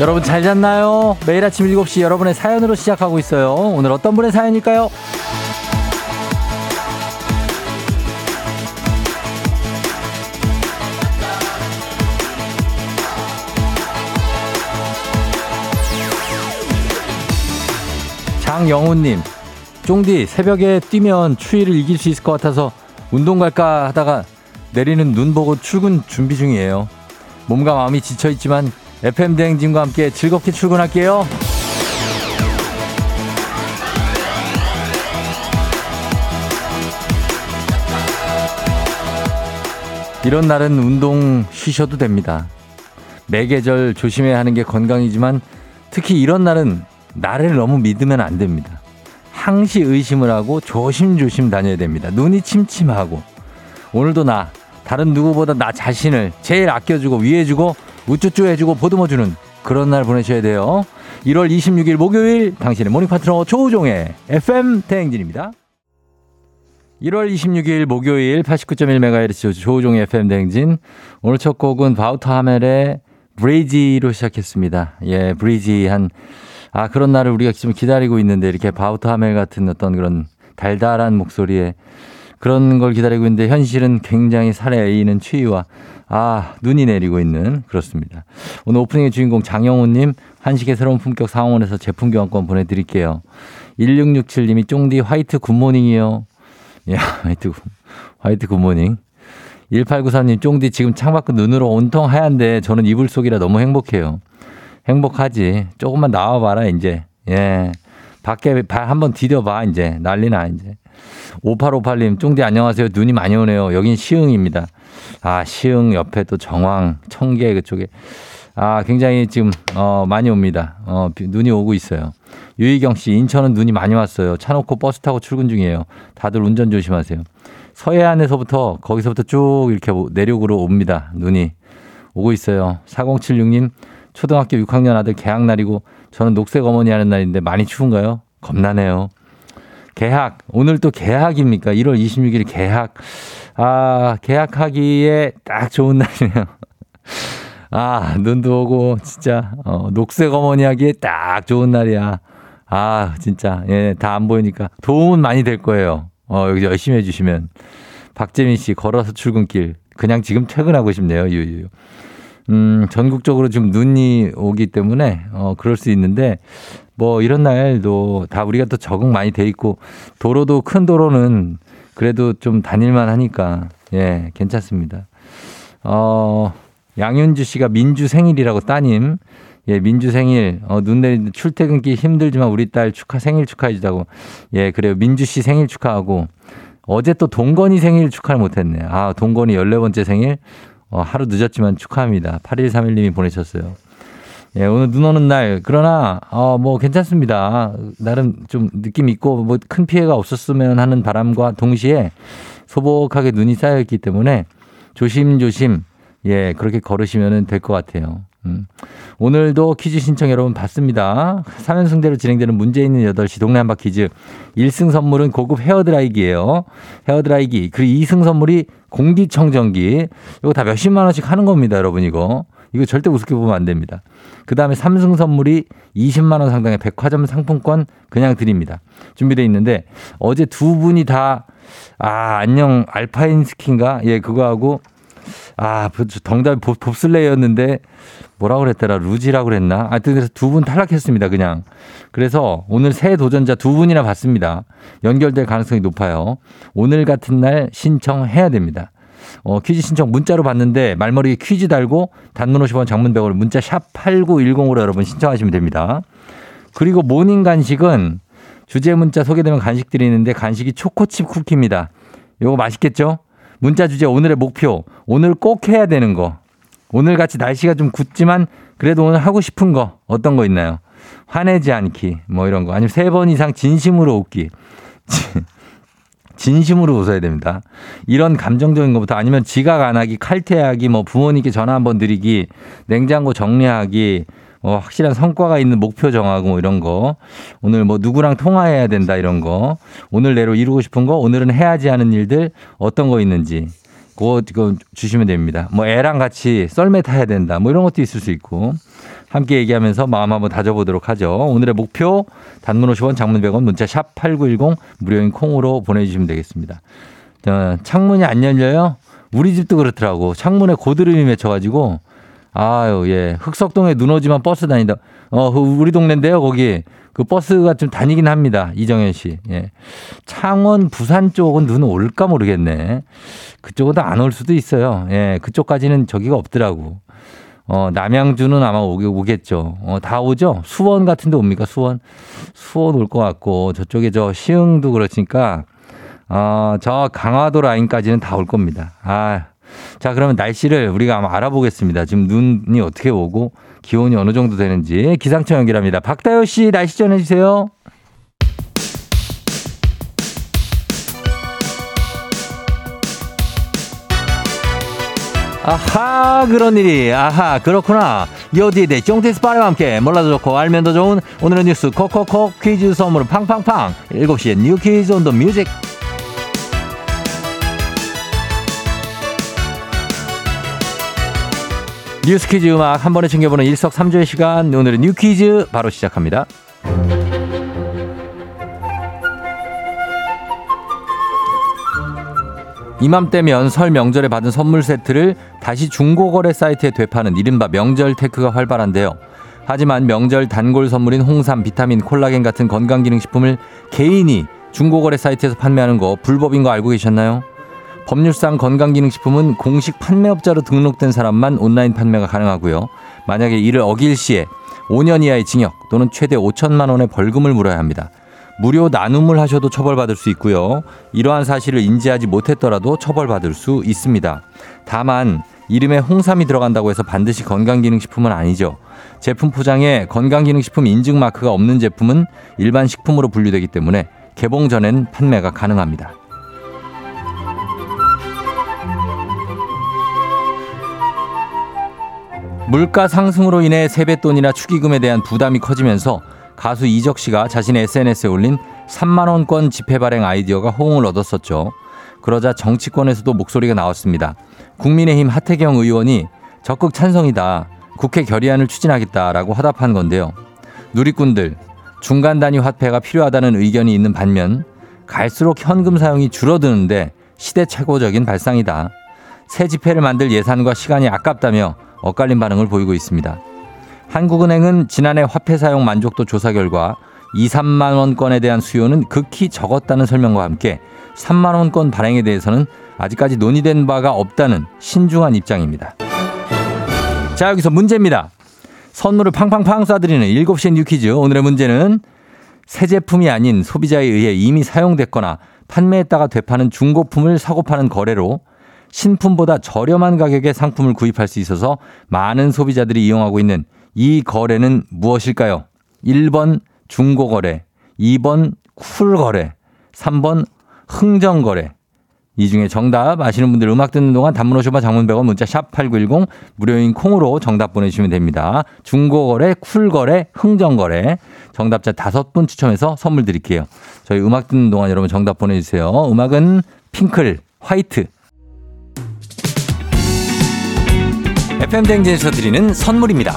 여러분 잘 잤나요? 매일 아침 7시 여러분의 사연으로 시작하고 있어요. 오늘 어떤 분의 사연일까요? 장영훈님, 쫑디 새벽에 뛰면 추위를 이길 수 있을 것 같아서 운동 갈까 하다가 내리는 눈 보고 출근 준비 중이에요. 몸과 마음이 지쳐 있지만 FM 대행진과 함께 즐겁게 출근할게요. 이런 날은 운동 쉬셔도 됩니다. 매계절 조심해야 하는 게 건강이지만 특히 이런 날은 나를 너무 믿으면 안 됩니다. 항시 의심을 하고 조심조심 다녀야 됩니다. 눈이 침침하고 오늘도 나 다른 누구보다 나 자신을 제일 아껴주고 위해주고 우쭈쭈 해주고 보듬어주는 그런 날 보내셔야 돼요. 1월 26일 목요일 당신의 morning 파트너 조우종의 FM 대행진입니다. 1월 26일 목요일 89.1MHz 조우종의 FM 대행진. 오늘 첫 곡은 바우터 하멜의 Breezy로 시작했습니다. 예, breezy한, 아, 그런 날을 우리가 지금 기다리고 있는데 이렇게 바우터 하멜 같은 어떤 그런 달달한 목소리에 그런 걸 기다리고 있는데 현실은 굉장히 살에 에이는 추위와 아, 눈이 내리고 있는 그렇습니다. 오늘 오프닝의 주인공 장영호님 한식의 새로운 품격 상원에서 제품 교환권 보내드릴게요. 1667님이 쫑디 white good morning이요. 야, white, white good morning. 1893님 쫑디 지금 창밖은 눈으로 온통 하얀데 저는 이불 속이라 너무 행복해요. 행복하지. 조금만 나와봐라, 이제. 예. 밖에 발 한번 디뎌봐, 이제. 난리나, 이제. 5858님, 쫑디 안녕하세요. 눈이 많이 오네요. 여긴 시흥입니다. 아, 시흥 옆에 또 정황, 청계 그쪽에. 아, 굉장히 지금, 어, 많이 옵니다. 어, 눈이 오고 있어요. 유희경 씨, 인천은 눈이 많이 왔어요. 차 놓고 버스 타고 출근 중이에요. 다들 운전 조심하세요. 서해안에서부터 거기서부터 쭉 이렇게 내륙으로 옵니다. 눈이 오고 있어요. 4076님, 초등학교 6학년 아들 개학날이고 저는 녹색 어머니 하는 날인데 많이 추운가요? 겁나네요. 개학. 오늘 또 개학입니까? 1월 26일 개학. 아, 개학하기에 딱 좋은 날이네요. 아, 눈도 오고, 진짜, 어, 녹색 어머니 하기에 딱 좋은 날이야. 아, 진짜, 예, 다 안 보이니까 도움은 많이 될 거예요. 어, 여기 열심히 해주시면. 박재민 씨, 걸어서 출근길. 그냥 지금 퇴근하고 싶네요, 유유. 음, 전국적으로 지금 눈이 오기 때문에, 어, 그럴 수 있는데, 뭐 이런 날도 다 우리가 또 적응 많이 돼 있고 도로도 큰 도로는 그래도 좀 다닐만 하니까 예, 괜찮습니다. 어, 양윤주 씨가 민주 생일이라고 따님. 예, 민주 생일. 어, 눈 내리는 출퇴근길 힘들지만 우리 딸 축하 생일 축하해 주자고. 예, 그래요. 민주 씨 생일 축하하고 어제 또 동건이 생일 축하를 못 했네. 아, 동건이 14번째 생일. 어, 하루 늦었지만 축하합니다. 8131님이 보내셨어요. 예, 오늘 눈 오는 날. 그러나, 어, 뭐 괜찮습니다. 나름 좀 느낌 있고, 뭐 큰 피해가 없었으면 하는 바람과 동시에 소복하게 눈이 쌓여있기 때문에 조심조심, 예, 그렇게 걸으시면 될 것 같아요. 음. 오늘도 퀴즈 신청 여러분 받습니다. 3연승대로 진행되는 문제 있는 8시 동네 한바 퀴즈. 1승 선물은 고급 헤어드라이기예요. 헤어드라이기. 그리고 2승 선물이 공기청정기. 이거 다 몇십만 원씩 하는 겁니다, 여러분 이거. 이거 절대 우습게 보면 안 됩니다. 그 다음에 삼승 선물이 20만 원 상당의 백화점 상품권 그냥 드립니다. 준비되어 있는데 어제 두 분이 다 아, 안녕 알파인 스킨가? 예, 그거 하고 아, 덩달이 봅슬레이였는데 뭐라고 그랬더라? 루지라고 그랬나? 하여튼 그래서 두 분 탈락했습니다. 그냥. 그래서 오늘 새 도전자 두 분이나 받습니다. 연결될 가능성이 높아요. 오늘 같은 날 신청해야 됩니다. 어, 퀴즈 신청 문자로 받는데 말머리에 퀴즈 달고 단문 50원 장문 100원 문자 샵 8910으로 여러분 신청하시면 됩니다. 그리고 morning 간식은 주제 문자 소개되면 간식 드리는데 간식이 초코칩 쿠키입니다. 이거 맛있겠죠? 문자 주제 오늘의 목표. 오늘 꼭 해야 되는 거. 오늘 같이 날씨가 좀 궂지만 그래도 오늘 하고 싶은 거 어떤 거 있나요? 화내지 않기 뭐 이런 거 아니면 세 번 이상 진심으로 웃기. 진심으로 웃어야 됩니다. 이런 감정적인 것부터 아니면 지각 안 하기, 칼퇴하기, 뭐 부모님께 전화 한번 드리기, 냉장고 정리하기, 뭐 확실한 성과가 있는 목표 정하고 뭐 이런 거. 오늘 뭐 누구랑 통화해야 된다 이런 거. 오늘 내로 이루고 싶은 거, 오늘은 해야지 하는 일들 어떤 거 있는지. 그거, 그거 주시면 됩니다. 뭐 애랑 같이 썰매 타야 된다. 뭐 이런 것도 있을 수 있고. 함께 얘기하면서 마음 한번 다져보도록 하죠. 오늘의 목표 단문 50원 장문 100원 문자 샵 8910 무료인 콩으로 보내주시면 되겠습니다. 어, 창문이 안 열려요? 우리 집도 그렇더라고. 창문에 고드름이 맺혀가지고 아유 예 흑석동에 눈 오지만 버스 다닌다. 어그 우리 동네인데요 거기 그 버스가 좀 다니긴 합니다. 이정현 씨. 예. 창원 부산 쪽은 눈 올까 모르겠네. 그쪽은 안 올 수도 있어요. 예. 그쪽까지는 저기가 없더라고. 어, 남양주는 아마 오게, 오겠죠. 어, 다 오죠? 수원 같은 데 옵니까? 수원? 수원 올 것 같고, 저쪽에 저 시흥도 그렇으니까, 어, 저 강화도 라인까지는 다 올 겁니다. 아, 자, 그러면 날씨를 우리가 한번 알아보겠습니다. 지금 눈이 어떻게 오고, 기온이 어느 정도 되는지 기상청 연결합니다. 박다효 씨 날씨 전해주세요. 아하 그런 일이. 아하 그렇구나. 여디에 쫑테스 빠르와 함께 몰라도 좋고 알면 더 좋은 오늘의 뉴스 콕콕콕 퀴즈 선물 팡팡팡. 7시에 뉴 퀴즈 온 더 뮤직. 뉴스 퀴즈 음악 한 번에 챙겨보는 일석삼조의 시간. 오늘은 뉴 퀴즈 바로 시작합니다 이맘때면 설 명절에 받은 선물 세트를 다시 중고거래 사이트에 되파는 이른바 명절 테크가 활발한데요. 하지만 명절 단골 선물인 홍삼, 비타민, 콜라겐 같은 건강기능식품을 개인이 중고거래 사이트에서 판매하는 거 불법인 거 알고 계셨나요? 법률상 건강기능식품은 공식 판매업자로 등록된 사람만 온라인 판매가 가능하고요. 만약에 이를 어길 시에 5년 이하의 징역 또는 최대 5천만 원의 벌금을 물어야 합니다. 무료 나눔을 하셔도 처벌받을 수 있고요. 이러한 사실을 인지하지 못했더라도 처벌받을 수 있습니다. 다만 이름에 홍삼이 들어간다고 해서 반드시 건강기능식품은 아니죠. 제품 포장에 건강기능식품 인증 마크가 없는 제품은 일반 식품으로 분류되기 때문에 개봉 전엔 판매가 가능합니다. 물가 상승으로 인해 세뱃돈이나 축의금에 대한 부담이 커지면서 가수 이적 씨가 자신의 SNS에 올린 3만원권 지폐 발행 아이디어가 호응을 얻었었죠. 그러자 정치권에서도 목소리가 나왔습니다. 국민의힘 하태경 의원이 적극 찬성이다. 국회 결의안을 추진하겠다라고 화답한 건데요. 누리꾼들, 중간 단위 화폐가 필요하다는 의견이 있는 반면 갈수록 현금 사용이 줄어드는데 시대착오적인 발상이다. 새 지폐를 만들 예산과 시간이 아깝다며 엇갈린 반응을 보이고 있습니다. 한국은행은 지난해 화폐 사용 만족도 조사 결과 2, 3만 원권에 대한 수요는 극히 적었다는 설명과 함께 3만 원권 발행에 대해서는 아직까지 논의된 바가 없다는 신중한 입장입니다. 자, 여기서 문제입니다. 선물을 팡팡팡 쏴드리는 7시의 뉴퀴즈. 오늘의 문제는 새 제품이 아닌 소비자에 의해 이미 사용됐거나 판매했다가 되파는 중고품을 사고 파는 거래로 신품보다 저렴한 가격의 상품을 구입할 수 있어서 많은 소비자들이 이용하고 있는 이 거래는 무엇일까요? 1번 중고거래, 2번 쿨거래, 3번 흥정거래. 이 중에 정답 아시는 분들 음악 듣는 동안 단문 오셔봐 장문 100원 문자 샵 8910 무료인 콩으로 정답 보내주시면 됩니다. 중고거래, 쿨거래, 흥정거래. 정답자 다섯 분 추첨해서 선물 드릴게요. 저희 음악 듣는 동안 여러분 정답 보내주세요. 음악은 핑클, White. FM 대행진에서 드리는 선물입니다.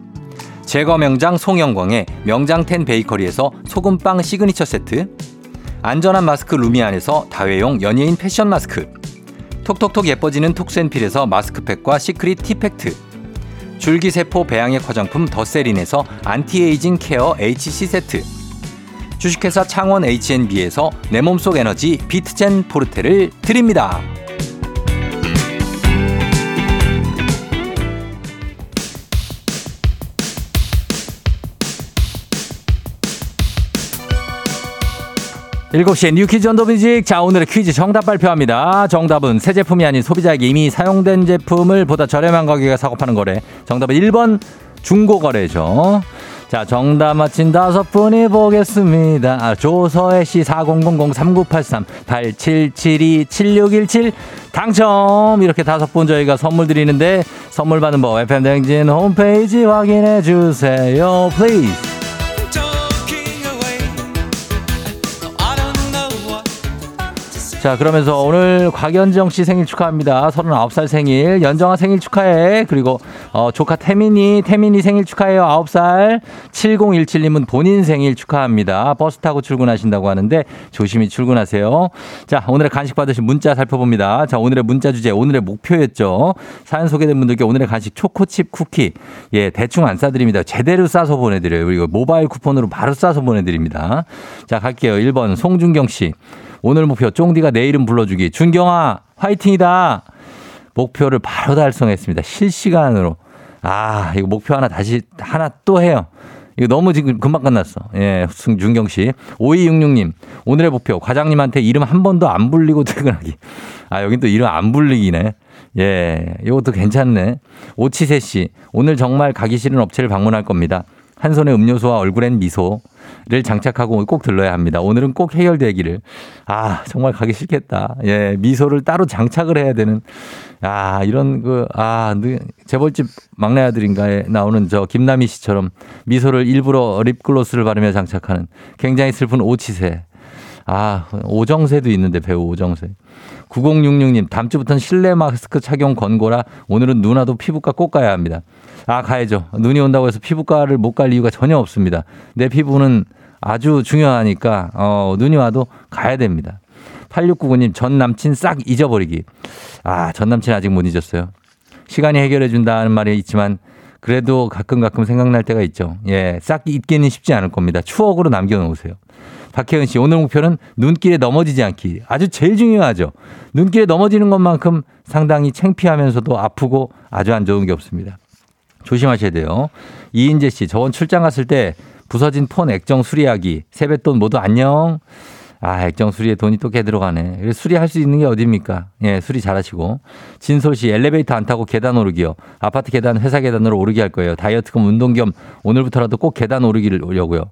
제과 명장 송영광의 명장텐 베이커리에서 소금빵 시그니처 세트 안전한 마스크 루미안에서 다회용 연예인 패션 마스크 톡톡톡 예뻐지는 톡스앤필에서 마스크팩과 시크릿 티팩트 줄기세포 배양액 화장품 더세린에서 안티에이징 케어 HC 세트 주식회사 창원 H&B에서 내 몸속 에너지 비트젠 포르테를 드립니다. 일곱 시에 You Quiz on the Music. 자, 오늘의 퀴즈 정답 발표합니다. 정답은 새 제품이 아닌 소비자에게 이미 사용된 제품을 보다 저렴한 가격에 사고 파는 거래. 정답은 1번 중고거래죠. 자, 정답 맞힌 다섯 분이 보겠습니다. 아, 조서혜 씨 4000-3983-8772-7617 당첨! 이렇게 다섯 분 저희가 선물 드리는데 선물 받은 분 FM대행진 홈페이지 확인해 주세요. please. 자, 그러면서 오늘 곽연정 씨 생일 축하합니다. 39살 생일. 연정아 생일 축하해. 그리고 어, 조카 태민이, 태민이 생일 축하해요. 9살. 7017님은 본인 생일 축하합니다. 버스 타고 출근하신다고 하는데 조심히 출근하세요. 자, 오늘의 간식 받으신 문자 살펴봅니다. 자, 오늘의 문자 주제, 오늘의 목표였죠. 사연 소개된 분들께 오늘의 간식 초코칩 쿠키. 예, 대충 안 싸드립니다. 제대로 싸서 보내드려요. 그리고 모바일 쿠폰으로 바로 싸서 보내드립니다. 자, 갈게요. 1번 송준경 씨. 오늘 목표 쫑디가 내 이름 불러주기. 준경아 화이팅이다. 목표를 바로 달성했습니다. 실시간으로. 아 이거 목표 하나 다시 하나 또 해요. 이거 너무 지금 금방 끝났어. 예, 준경 씨. 5266님, 오늘의 목표, 과장님한테 이름 한 번도 안 불리고 퇴근하기. 아, 여긴 또 이름 안 불리기네. 예, 이것도 괜찮네. 오치세 씨, 오늘 정말 가기 싫은 업체를 방문할 겁니다. 한 손에 음료수와 얼굴엔 미소. 를 장착하고 꼭 들러야 합니다. 오늘은 꼭 해결되기를. 아, 정말 가기 싫겠다. 예, 미소를 따로 장착을 해야 되는. 아, 이런 그, 아, 재벌집 막내 아들인가에 나오는 저 김남희 씨처럼 미소를 일부러 립글로스를 바르며 장착하는 굉장히 슬픈 오치세. 아, 오정세도 있는데 배우 오정세. 9066님, 다음 주부터는 실내 마스크 착용 권고라 오늘은 누나도 피부과 꼭 가야 합니다. 아, 가야죠. 눈이 온다고 해서 피부과를 못 갈 이유가 전혀 없습니다. 내 피부는 아주 중요하니까, 어, 눈이 와도 가야 됩니다. 8699님, 전 남친 싹 잊어버리기. 아, 전 남친 아직 못 잊었어요. 시간이 해결해 준다는 말이 있지만, 그래도 가끔 가끔 생각날 때가 있죠. 예, 싹 잊기는 쉽지 않을 겁니다. 추억으로 남겨놓으세요. 박혜은 씨, 오늘 목표는 눈길에 넘어지지 않기. 아주 제일 중요하죠. 눈길에 넘어지는 것만큼 상당히 창피하면서도 아프고 아주 안 좋은 게 없습니다. 조심하셔야 돼요. 이인재 씨, 저번 출장 갔을 때 부서진 폰 액정 수리하기, 세뱃돈 모두 안녕. 아, 액정 수리에 돈이 또 개 들어가네. 수리할 수 있는 게 어딥니까? 예, 수리 잘하시고. 진솔 씨, 엘리베이터 안 타고 계단 오르기요. 아파트 계단, 회사 계단으로 오르기 할 거예요. 다이어트 겸 운동 겸 오늘부터라도 꼭 계단 오르기를 오려고요.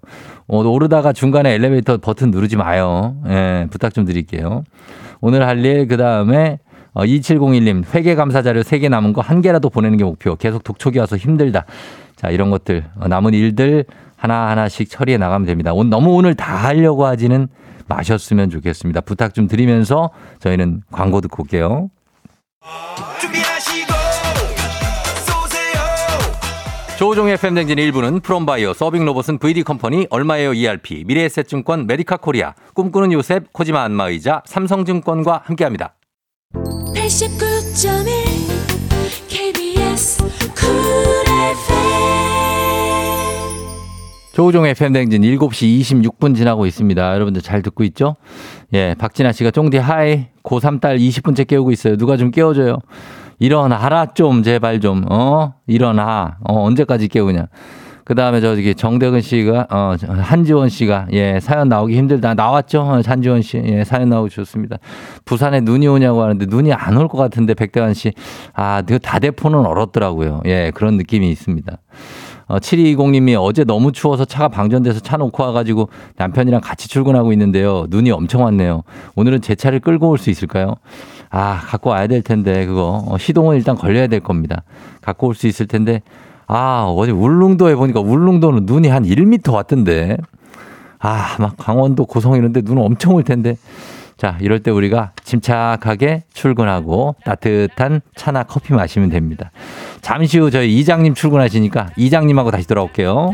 어, 오르다가 중간에 엘리베이터 버튼 누르지 마요. 예, 부탁 좀 드릴게요. 오늘 할 일, 그 다음에 어, 2701님, 회계 감사 자료 3개 남은 거 한 개라도 보내는 게 목표. 계속 독촉이 와서 힘들다. 자, 이런 것들, 어, 남은 일들 하나 하나씩 처리해 나가면 됩니다. 너무 오늘 다 하려고 하지는 마셨으면 좋겠습니다. 부탁 좀 드리면서 저희는 광고 듣고 올게요. 조우종의 FM대행진 1부는 프롬바이오, 서빙로봇은 VD컴퍼니, 얼마에요 ERP, 미래에셋증권, 메디카 코리아, 꿈꾸는 요셉, 코지마 안마의자, 삼성증권과 함께합니다. 89.1 KBS Cool 조우종의 FM대행진 7시 26분 지나고 있습니다. 여러분들 잘 듣고 있죠? 예, 박진아 씨가 쫑디 하이 고3 딸 20분째 깨우고 있어요. 누가 좀 깨워줘요. 일어나라 좀 제발 좀 어? 일어나. 어, 언제까지 깨우냐. 그 다음에 저기 정대근 씨가, 어, 한지원 씨가, 예, 사연 나오기 힘들다. 나왔죠? 어, 한지원 씨. 예, 사연 나오기 좋습니다. 부산에 눈이 오냐고 하는데 눈이 안 올 것 같은데 백대환 씨. 아, 그 다대포는 얼었더라고요. 예, 그런 느낌이 있습니다. 어, 7220님이 어제 너무 추워서 차가 방전돼서 차 놓고 와가지고 남편이랑 같이 출근하고 있는데요. 눈이 엄청 왔네요. 오늘은 제 차를 끌고 올 수 있을까요? 아, 갖고 와야 될 텐데, 그거. 어, 시동은 일단 걸려야 될 겁니다. 갖고 올 수 있을 텐데, 아, 어제 울릉도에 보니까 울릉도는 눈이 한 1m 왔던데. 아, 막 강원도 고성 이런데 눈 엄청 올 텐데. 자, 이럴 때 우리가 침착하게 출근하고 따뜻한 차나 커피 마시면 됩니다. 잠시 후 저희 이장님 출근하시니까 이장님하고 다시 돌아올게요.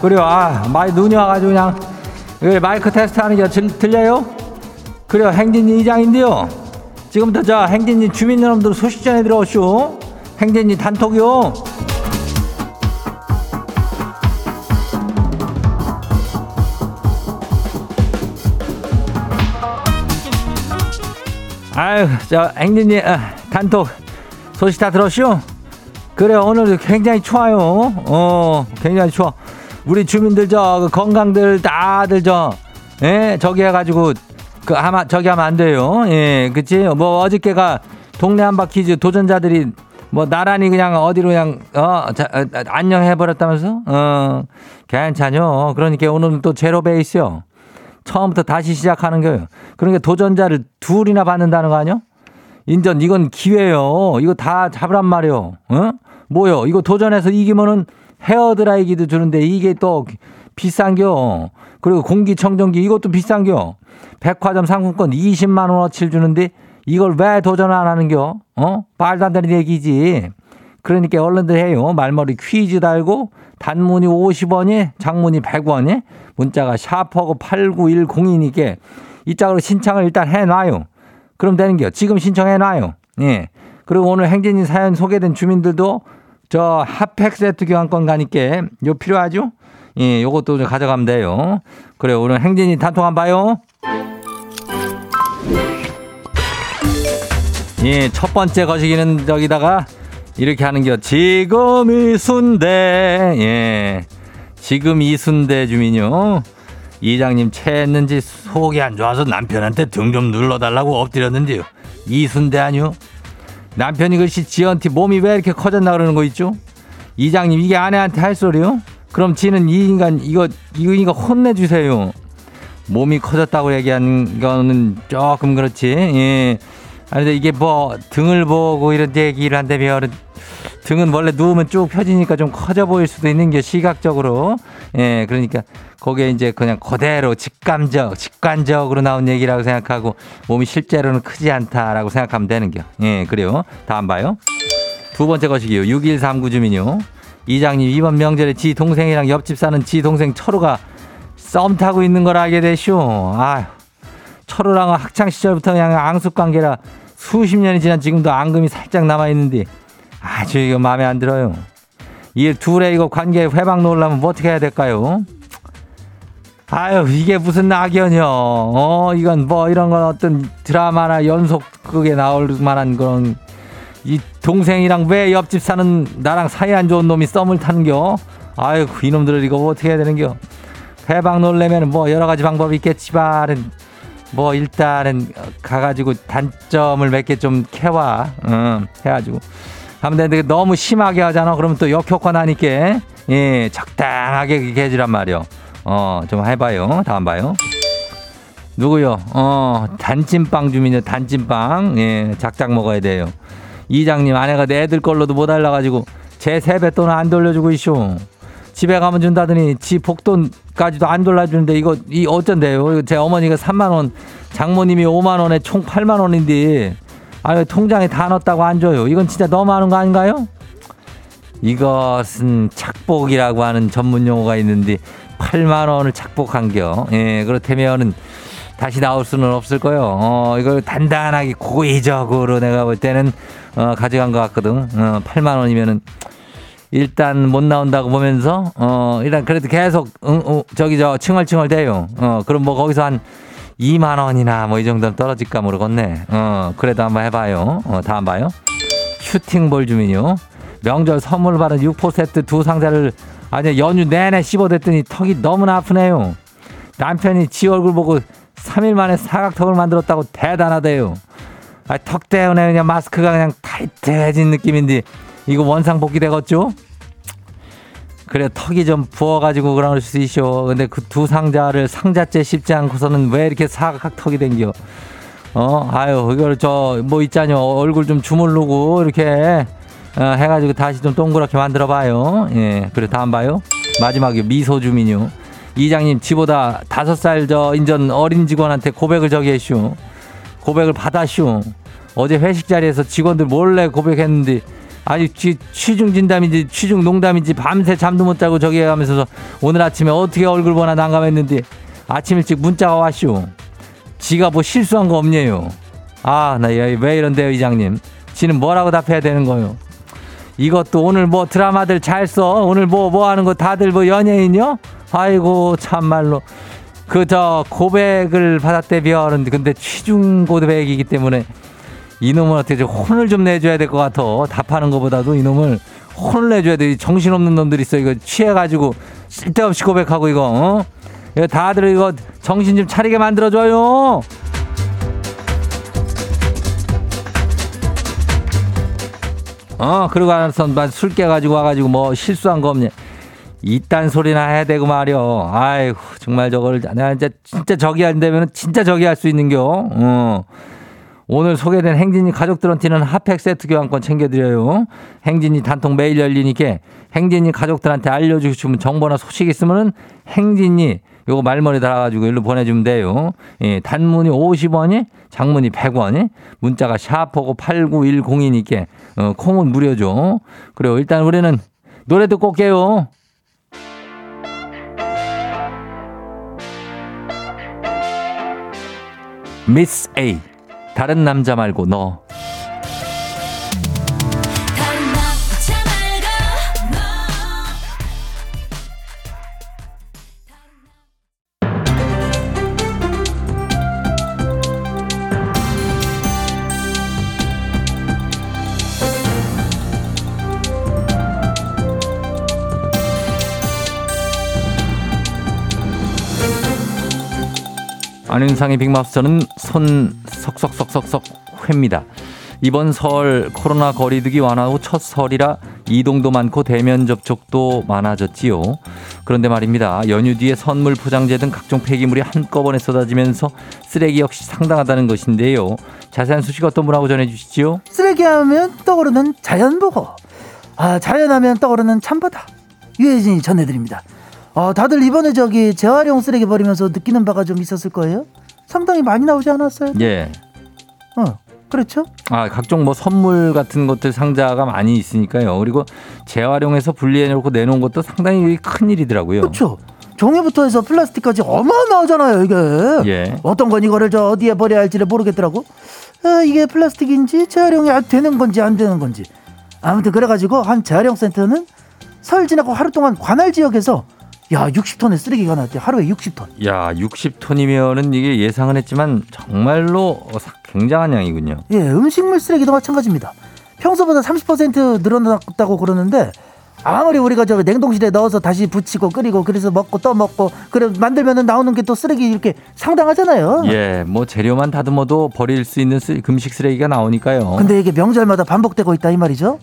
그래요. 아, 많이 눈이 와가지고 그냥, 왜 마이크 테스트 하는 게 들, 들려요? 그래요. 행진이 이장인데요. 지금부터 저 행진이 주민 여러분들 소식 전해 들어오쇼. 행진이 단톡요. 아유, 저 행진이 아, 단톡 소식 다 들었쇼? 그래 오늘 굉장히 추워요. 어, 굉장히 추워. 우리 주민들 저그 건강들 다들 저, 예, 저기 해가지고 그 아마 저기 하면 안 돼요. 예, 그치? 뭐 어저께가 동네 한바 퀴즈 도전자들이 뭐 나란히 그냥 어디로 그냥 어 자, 어, 안녕 해버렸다면서? 어, 괜찮요. 그러니까 오늘은 또 제로 베이스요. 처음부터 다시 시작하는 거예요. 그러니까 도전자를 둘이나 받는다는 거 아니요? 인전 이건 기회요. 이거 다 잡으란 말이요. 어? 뭐요? 이거 도전해서 이기면은 헤어드라이기도 주는데 이게 또 비싼겨. 그리고 공기청정기 이것도 비싼겨. 백화점 상품권 20만 원어치를 주는데 이걸 왜 도전 안 하는겨? 어? 말도 안 되는 얘기지. 그러니까 얼른들 해요. 말머리 퀴즈 달고 단문이 50원이 장문이 100원이 문자가 샤퍼고 8910이니까 이 짝으로 신청을 일단 해놔요. 그럼 되는겨. 지금 신청해놔요. 예. 그리고 오늘 행진이 사연 소개된 주민들도 저 핫팩 세트 교환권 가니까 요 필요하죠? 예, 요것도 좀 가져가면 돼요. 그래, 오늘 행진이 단톡 한번 봐요. 예, 첫 번째 거시기는 저기다가 이렇게 하는 겨. 지금 이 순대. 예. 지금 이 순대 주민요. 이장님 체했는지 속이 안 좋아서 남편한테 등 좀 눌러달라고 엎드렸는데요. 이 순대 아니요? 남편이 글씨 지연티 몸이 왜 이렇게 커졌나 그러는 거 있죠? 이장님 이게 아내한테 할 소리요? 그럼 지는 이 인간 이거 이거 혼내주세요. 몸이 커졌다고 얘기하는 거는 조금 그렇지. 예. 아니 근데 이게 뭐 등을 보고 이런 얘기를 한다면 등은 원래 누우면 쭉 펴지니까 좀 커져 보일 수도 있는 게 시각적으로. 예, 그러니까 거기에 이제 그냥 그대로 직감적, 직관적으로 나온 얘기라고 생각하고 몸이 실제로는 크지 않다라고 생각하면 되는 겨. 예, 그래요. 다음 봐요. 두 번째 것이기요. 6139 주민요. 이장님 이번 명절에 지 동생이랑 옆집 사는 지 동생 철우가 썸 타고 있는 걸 알게 되쇼. 아휴. 철우랑은 학창 시절부터 그냥 앙숙 관계라 수십 년이 지난 지금도 앙금이 살짝 남아 있는데 아주 이거 마음에 안 들어요. 이 둘의 이거 관계 회방 놓으려면 뭐 어떻게 해야 될까요? 아유 이게 무슨 낙연이요? 어 이건 뭐 이런 건 어떤 드라마나 연속극에 나올 만한 그런 이 동생이랑 왜 옆집 사는 나랑 사이 안 좋은 놈이 썸을 타는겨? 아유 이놈들을 이거 뭐 어떻게 해야 되는겨? 회방 놓으려면 뭐 여러 가지 방법이 있겠지만 뭐 일단은 가가지고 단점을 몇 개 좀 캐와 응, 해가지고 되는데 너무 심하게 하잖아. 그러면 또 역효과 나니까. 예 적당하게 이렇게 해주란 말이요. 어 좀 해봐요. 다음 봐요. 누구요? 어 단찐빵 주민요. 단찐빵. 예 작작 먹어야 돼요. 이장님 아내가 내 애들 걸로도 못 알라가지고 제 세뱃돈 안 돌려주고 있쇼 집에 가면 준다더니 지 복돈까지도 안 돌려주는데 이거 이 어쩐데요? 제 어머니가 3만 원, 장모님이 5만 원에 총 8만 원인데 아유 통장에 다 넣었다고 안 줘요. 이건 진짜 너무 하는 거 아닌가요? 이것은 착복이라고 하는 전문 용어가 있는데 8만 원을 착복한겨. 예, 그렇다면은 다시 나올 수는 없을 거요. 어, 이걸 단단하게 고의적으로 내가 볼 때는 어, 가져간 것 같거든. 어, 8만 원이면은 일단 못 나온다고 보면서 어 일단 그래도 계속 응, 어, 저기 저 칭얼칭얼 대요. 어 그럼 뭐 거기서 한 2만 원이나 뭐 이 정도는 떨어질까 모르겠네. 어 그래도 한번 해봐요. 어 다음 봐요. 슈팅볼 주민요. 명절 선물 받은 육포 세트 두 상자를 아니 연휴 내내 씹어댔더니 턱이 너무나 아프네요. 남편이 지 얼굴 보고 3일 만에 사각턱을 만들었다고 대단하대요. 아, 턱 때문에 그냥 마스크가 그냥 타이트해진 느낌인데 이거 원상 복귀 되겠죠? 그래 턱이 좀 부어가지고 그럴 수 있쇼. 근데 그 두 상자를 상자째 씹지 않고서는 왜 이렇게 사각 턱이 댕겨? 어, 아유 이걸 저 뭐 있잖요 얼굴 좀 주물르고 이렇게 어, 해가지고 다시 좀 동그랗게 만들어봐요. 예, 그래 다음 봐요. 마지막에 미소 주민요. 이장님 지보다 다섯 살 저 인전 어린 직원한테 고백을 저기 했슈. 고백을 받았슈. 어제 회식 자리에서 직원들 몰래 고백했는데 아니 취, 취중 진담인지 취중 농담인지 밤새 잠도 못 자고 저기 해가면서 오늘 아침에 어떻게 얼굴 보나 난감했는데 아침 일찍 문자가 왔슈. 지가 뭐 실수한 거 없네요. 아, 나 왜 이런데요, 이장님. 지는 뭐라고 답해야 되는 거요? 이것도 오늘 뭐 드라마들 잘 써. 오늘 뭐, 뭐 하는 거 다들 뭐 연예인요? 아이고, 참말로. 그, 저, 고백을 받았대 비하는데, 근데 취중 고백이기 때문에 어떻게 좀 혼을 좀 내줘야 될 것 같아. 답하는 것보다도 이놈을 혼을 내줘야 돼. 이 정신없는 놈들 있어. 이거 취해가지고 쓸데없이 고백하고 이거, 어? 다들 이거 정신 좀 차리게 만들어줘요. 어, 그러고 나서 술 깨가지고 와가지고 뭐 실수한 거 없냐. 이딴 소리나 해야 되고 말이여. 아이고, 정말 저걸, 내가 이제 진짜 저기 안 되면 진짜 저기 할 수 있는겨. 어. 오늘 소개된 행진이 가족들한테는 핫팩 세트 교환권 챙겨드려요. 행진이 단통 매일 열리니까 행진이 가족들한테 알려주시면 정보나 소식 있으면은 행진이 요거 말머리 달아가지고 일로 보내주면 돼요. 예, 단문이 50원이, 장문이 100원이, 문자가 샤프고 8910이니까 어, 콩은 무료죠. 그리고 일단 우리는 노래 듣고 올게요. 미스 A 다른 남자 말고 너 안윤상의 빅마우스는 손 석석석석석 회입니다. 이번 설 코로나 거리두기 완화 후 첫 설이라 이동도 많고 대면 접촉도 많아졌지요. 그런데 말입니다. 연휴 뒤에 선물 포장재 등 각종 폐기물이 한꺼번에 쏟아지면서 쓰레기 역시 상당하다는 것인데요. 자세한 소식 어떤 분하고 전해주시지요? 쓰레기 하면 떠오르는 자연보호. 아, 자연하면 떠오르는 참바다. 유혜진이 전해드립니다. 어, 다들 이번에 저기 재활용 쓰레기 버리면서 느끼는 바가 좀 있었을 거예요? 상당히 많이 나오지 않았어요? 예. 어, 그렇죠? 아, 각종 뭐 선물 같은 것들 상자가 많이 있으니까요. 그리고 재활용해서 분리해 놓고 내놓은 것도 상당히 큰 일이더라고요. 그렇죠. 종이부터 해서 플라스틱까지 어마어마하잖아요, 이게. 예. 어떤 건 이거를 저 어디에 버려야 할지를 모르겠더라고. 아, 이게 플라스틱인지 재활용이 안 되는 건지 안 되는 건지. 아무튼 그래 가지고 한 재활용 센터는 설 지나고 하루 동안 관할 지역에서 야 60톤의 쓰레기가 나왔대 하루에 60톤. 야, 60톤이면은 이게 예상은 했지만 정말로 사- 굉장한 양이군요. 예, 음식물 쓰레기도 마찬가지입니다. 평소보다 30% 늘어났다고 그러는데 아무리 우리가 저 냉동실에 넣어서 다시 붙이고 끓이고 그래서 먹고 또 먹고 그래 만들면은 나오는 게 또 쓰레기 이렇게 상당하잖아요. 예, 뭐 재료만 다듬어도 버릴 수 있는 쓰- 금식 쓰레기가 나오니까요. 근데 이게 명절마다 반복되고 있다 이 말이죠.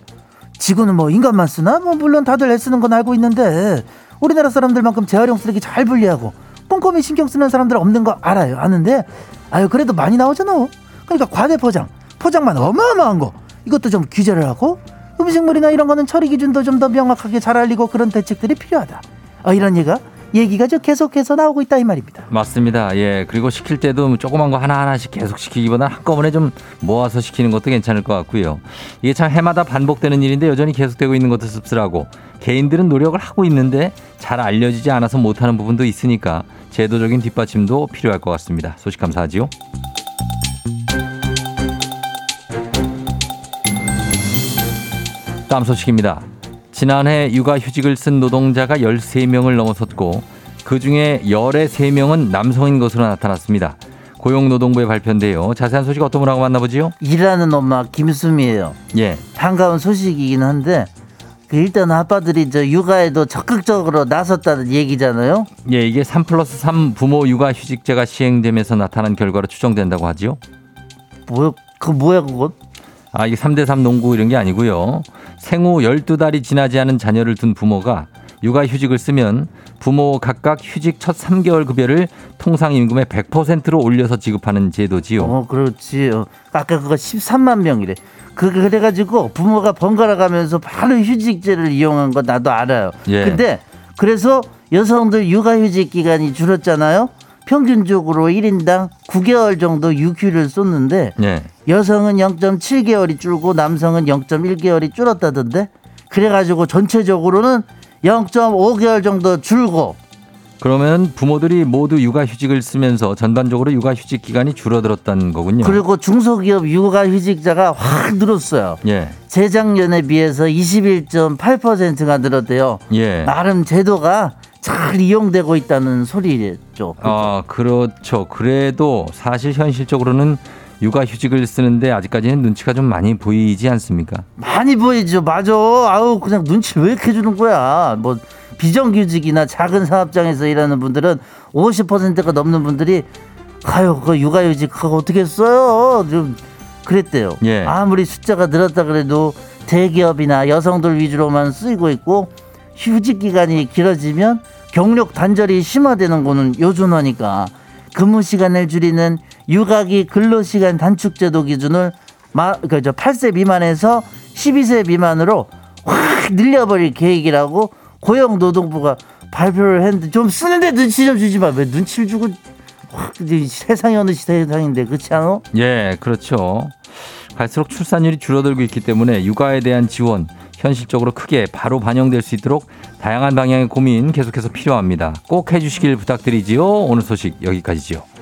지구는 뭐 인간만 쓰나? 뭐 물론 다들 애쓰는 건 알고 있는데 우리나라 사람들만큼 재활용 쓰레기 잘 분리하고 꼼꼼히 신경 쓰는 사람들 없는 거 알아요. 아는데 아유 그래도 많이 나오잖아. 그러니까 과대 포장, 포장만 어마어마한 거 이것도 좀 규제를 하고 음식물이나 이런 거는 처리 기준도 좀 더 명확하게 잘 알리고 그런 대책들이 필요하다. 어, 이런 얘기가 얘기가 저 계속해서 나오고 있다 이 말입니다. 맞습니다. 예, 그리고 시킬 때도 조그만 거 하나 하나씩 계속 시키기보다 한꺼번에 좀 모아서 시키는 것도 괜찮을 것 같고요. 이게 참 해마다 반복되는 일인데 여전히 계속되고 있는 것도 씁쓸하고 개인들은 노력을 하고 있는데 잘 알려지지 않아서 못하는 부분도 있으니까 제도적인 뒷받침도 필요할 것 같습니다. 소식 감사하지요. 다음 소식입니다. 지난해 육아휴직을 쓴 노동자가 13명을 넘어섰고 그중에 열의 3명은 남성인 것으로 나타났습니다. 고용노동부의 발표인데요. 자세한 소식 어떤 분하고 만나보지요? 일하는 엄마 김수미예요. 예. 반가운 소식이긴 한데 그 일단 아빠들이 저 육아에도 적극적으로 나섰다는 얘기잖아요. 예, 이게 3 플러스 3 부모 육아휴직제가 시행되면서 나타난 결과로 추정된다고 하지요. 뭐야 그 뭐야 그건? 아, 이게 3대3 농구 이런 게 아니고요. 생후 12달이 지나지 않은 자녀를 둔 부모가 육아휴직을 쓰면 부모 각각 휴직 첫 3개월 급여를 통상 임금의 100%로 올려서 지급하는 제도지요. 어 그렇지. 어, 아까 그거 13만 명이래. 그 그래가지고 부모가 번갈아 가면서 바로 휴직제를 이용한 거 나도 알아요. 예. 근데 그래서 여성들 육아휴직 기간이 줄었잖아요. 평균적으로 1인당 9개월 정도 육휴를 쏟는데 예. 여성은 0.7개월이 줄고 남성은 0.1개월이 줄었다던데 그래가지고 전체적으로는 0.5개월 정도 줄고 그러면 부모들이 모두 육아휴직을 쓰면서 전반적으로 육아휴직 기간이 줄어들었다는 거군요. 그리고 중소기업 육아휴직자가 확 늘었어요. 예. 재작년에 비해서 21.8%가 늘었대요. 예. 나름 제도가 잘 이용되고 있다는 소리죠. 아, 그렇죠. 그래도 사실 현실적으로는 육아휴직을 쓰는데 아직까지는 눈치가 좀 많이 보이지 않습니까? 많이 보이죠. 맞아. 아우 그냥 눈치 왜 이렇게 주는 거야. 뭐 비정규직이나 작은 사업장에서 일하는 분들은 50%가 넘는 분들이 아유 그 육아휴직 그거 어떻게 써요? 좀 그랬대요. 예. 아무리 숫자가 늘었다 그래도 대기업이나 여성들 위주로만 쓰이고 있고 휴직 기간이 길어지면 경력 단절이 심화되는 거는 요준하니까 근무 시간을 줄이는 육아기 근로시간 단축제도 기준을 마, 그저 8세 미만에서 12세 미만으로 확 늘려버릴 계획이라고 고용노동부가 발표를 했는데 좀 쓰는데 눈치 좀 주지 마. 왜 눈치를 주고 확 세상이 어느 세상인데 그렇지 않아? 예, 그렇죠. 갈수록 출산율이 줄어들고 있기 때문에 육아에 대한 지원 현실적으로 크게 바로 반영될 수 있도록 다양한 방향의 고민 계속해서 필요합니다. 꼭 해주시길 부탁드리지요. 오늘 소식 여기까지지요.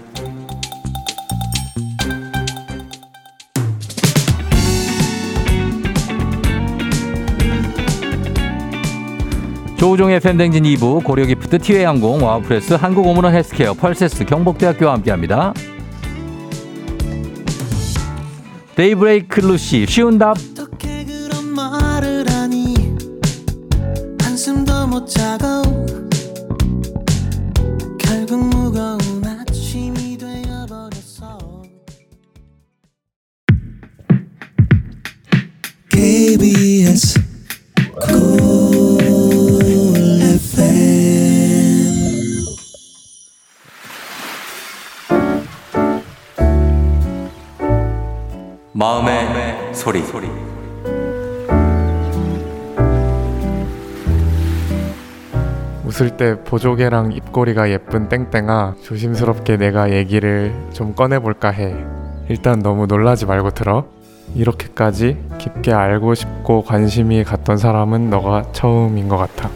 조우종의 FM대행진 2부 고려기프트 티웨이항공 와우프레스 한국오므론 헬스케어 펄세스 경복대학교와 함께합니다. 데이브레이크 루시 쉬운 답. 어 마음의, 소리. 웃을 때 보조개랑 입꼬리가 예쁜 땡땡아 조심스럽게 내가 얘기를 좀 꺼내볼까 해. 일단 너무 놀라지 말고 들어. 이렇게까지 깊게 알고 싶고 관심이 갔던 사람은 너가 처음인 것 같아.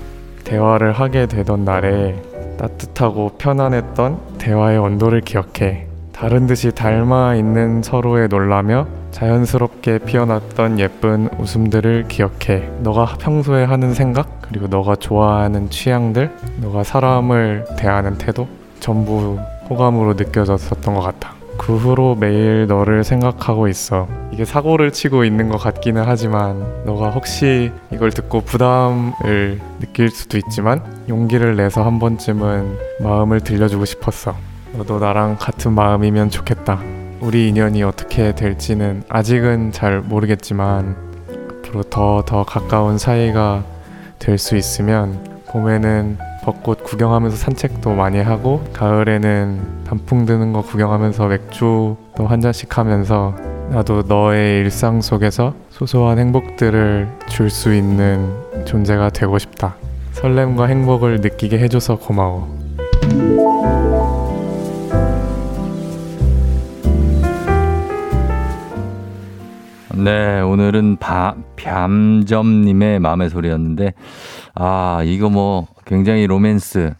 대화를 하게 되던 날에 따뜻하고 편안했던 대화의 온도를 기억해. 다른 듯이 닮아 있는 서로에 놀라며 자연스럽게 피어났던 예쁜 웃음들을 기억해. 너가 평소에 하는 생각, 그리고 너가 좋아하는 취향들, 너가 사람을 대하는 태도, 전부 호감으로 느껴졌었던 것 같아. 그 후로 매일 너를 생각하고 있어. 이게 사고를 치고 있는 것 같기는 하지만, 너가 혹시 이걸 듣고 부담을 느낄 수도 있지만, 용기를 내서 한 번쯤은 마음을 들려주고 싶었어. 너도 나랑 같은 마음이면 좋겠다. 우리 인연이 어떻게 될지는 아직은 잘 모르겠지만 앞으로 더 더 가까운 사이가 될 수 있으면 봄에는 벚꽃 구경하면서 산책도 많이 하고 가을에는 단풍 드는 거 구경하면서 맥주도 한 잔씩 하면서 나도 너의 일상 속에서 소소한 행복들을 줄 수 있는 존재가 되고 싶다. 설렘과 행복을 느끼게 해줘서 고마워. 네, 오늘은 바, 뱀점님의 마음의 소리였는데, 아, 이거 뭐, 굉장히 로맨스.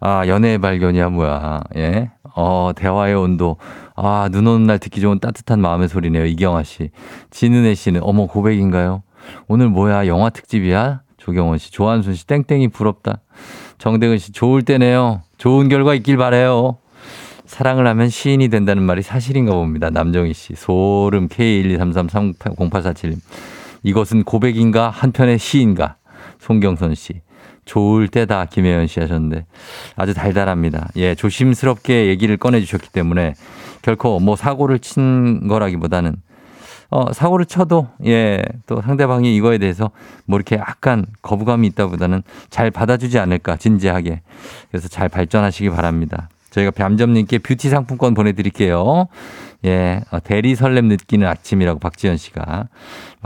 아, 연애의 발견이야, 뭐야. 예. 어, 대화의 온도. 아, 눈 오는 날 듣기 좋은 따뜻한 마음의 소리네요, 이경아 씨. 진은혜 씨는, 어머, 고백인가요? 오늘 뭐야, 영화 특집이야? 조경원 씨, 조한순 씨, 땡땡이 부럽다. 정대근 씨, 좋을 때네요. 좋은 결과 있길 바래요. 사랑을 하면 시인이 된다는 말이 사실인가 봅니다. 남정희 씨, 소름 K123330847님. 이것은 고백인가 한편의 시인가? 송경선 씨. 좋을 때다 김혜연 씨 하셨는데 아주 달달합니다. 예, 조심스럽게 얘기를 꺼내 주셨기 때문에 결코 뭐 사고를 친 거라기보다는 어, 사고를 쳐도 예, 또 상대방이 이거에 대해서 뭐 이렇게 약간 거부감이 있다보다는 잘 받아주지 않을까 진지하게. 그래서 잘 발전하시기 바랍니다. 저희가 뱀점님께 뷰티 상품권 보내드릴게요. 예, 어, 대리 설렘 느끼는 아침이라고 박지현 씨가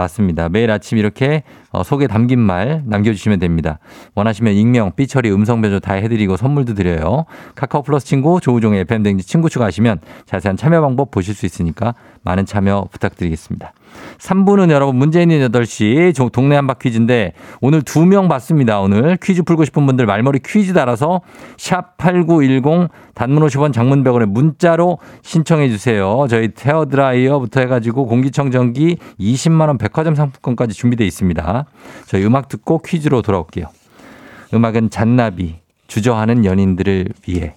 맞습니다. 매일 아침 이렇게 어, 속에 담긴 말 남겨주시면 됩니다. 원하시면 익명, 삐처리, 음성 변조 다 해드리고 선물도 드려요. 카카오 플러스 친구 조우종의 뱀댕지 친구 추가하시면 자세한 참여 방법 보실 수 있으니까 많은 참여 부탁드리겠습니다. 3부는 여러분 있는 8시 조- 동네 한바 퀴즈인데 오늘 두명 받습니다. 오늘 퀴즈 풀고 싶은 분들 말머리 퀴즈 달아서 샵 8910 단문 50원 장문 100원에 문자로 신청해 주세요. 저희 헤어드라이어부터 해가지고 공기청정기 20만 원 백화점 상품권까지 준비되어 있습니다. 저희 음악 듣고 퀴즈로 돌아올게요. 음악은 잔나비 주저하는 연인들을 위해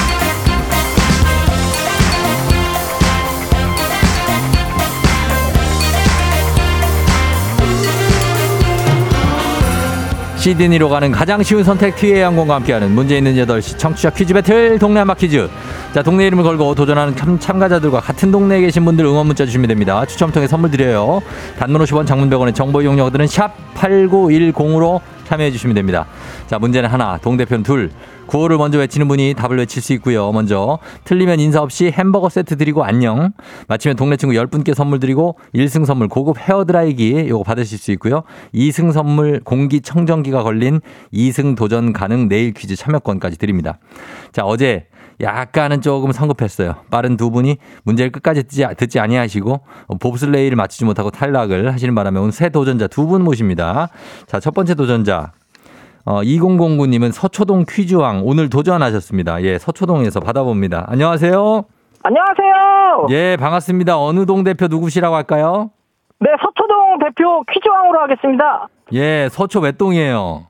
시드니로 가는 가장 쉬운 선택 티웨이 항공과 함께하는 문제 있는 8시 청취자 퀴즈 배틀 동네 한바 퀴즈. 자 동네 이름을 걸고 도전하는 참, 참가자들과 같은 동네에 계신 분들 응원 문자 주시면 됩니다. 추첨 통해 선물 드려요. 단문 50원 장문 100원의 정보 이용료들은 샵 8910으로 참여해 주시면 됩니다. 자 문제는 하나 동대표는 둘 구호를 먼저 외치는 분이 답을 외칠 수 있고요 먼저 틀리면 인사 없이 햄버거 세트 드리고 안녕 마치면 동네 친구 10분께 선물 드리고 1승 선물 고급 헤어드라이기 요거 받으실 수 있고요 2승 선물 공기청정기가 걸린 2승 도전 가능 내일 퀴즈 참여권까지 드립니다 자 어제 약간은 조금 성급했어요. 빠른 두 분이 문제를 끝까지 듣지, 듣지 아니하시고 어, 봅슬레이를 맞추지 못하고 탈락을 하시는 바람에 오늘 새 도전자 두 분 모십니다. 자, 첫 번째 도전자. 어, 2009님은 서초동 퀴즈왕 오늘 도전하셨습니다. 예, 서초동에서 받아봅니다. 안녕하세요. 안녕하세요. 예, 반갑습니다. 어느 동 대표 누구시라고 할까요? 네, 서초동 대표 퀴즈왕으로 하겠습니다. 예, 서초 몇 동이에요?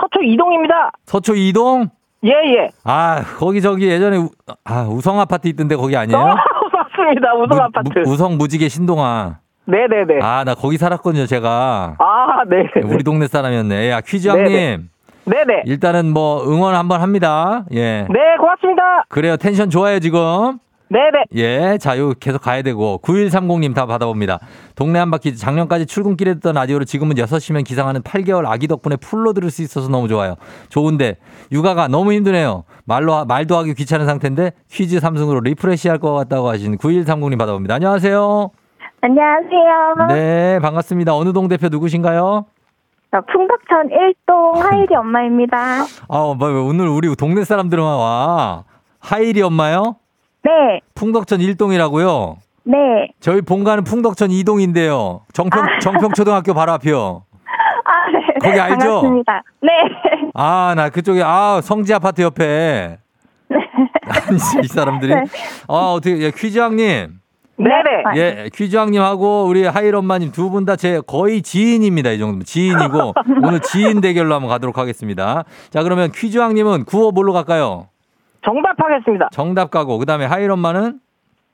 서초 이동입니다. 서초 2동? 예, 예. 아, 거기 저기 예전에 우, 아, 우성 아파트 있던데 거기 아니에요? 어, 맞습니다. 우성 무- 아파트. 무- 우성 무지개 신동아. 네네네. 아, 아, 나 거기 살았거든요, 제가. 네. 우리 동네 사람이었네. 야, 퀴즈왕님. 네네. 네네. 일단은 뭐 응원 한번 합니다. 예. 네, 고맙습니다. 그래요. 텐션 좋아요, 지금. 네네. 예. 자, 요 계속 가야 되고. 9130님 다 받아봅니다. 동네 한 바퀴 작년까지 출근길에 듣던 라디오를 지금은 6시면 기상하는 8개월 아기 덕분에 full로 들을 수 있어서 너무 좋아요. 좋은데 육아가 너무 힘드네요. 말로 말도 하기 귀찮은 상태인데 퀴즈 3승으로 refresh 할 것 같다고 하신 9130님 받아봅니다. 안녕하세요. 안녕하세요. 네, 반갑습니다. 어느 동 대표 누구신가요? 저 풍덕천 1동 하일이 엄마입니다. 아, 뭐, 오늘 우리 동네 사람들만 와. 하일이 엄마요? 네, 풍덕천 1동이라고요? 네. 저희 본가는 풍덕천 2동인데요. 정평, 정평초등학교 바로 앞이요. 아, 네. 거기 알죠? 반갑습니다. 네. 아, 나 그쪽에, 아, 성지 아파트 옆에. 아니, 이 사람들이. 네. 아, 어떻게, 예, 퀴즈 왕님. 네네. 아, 예, 퀴즈왕님하고 우리 하일 엄마님 두 분 다 제 거의 지인입니다. 이 정도. 지인이고. 오늘 지인 대결로 한번 가도록 하겠습니다. 자, 그러면 퀴즈왕님은 구호 뭘로 갈까요? 정답 하겠습니다. 정답 가고. 그 다음에 하일 엄마는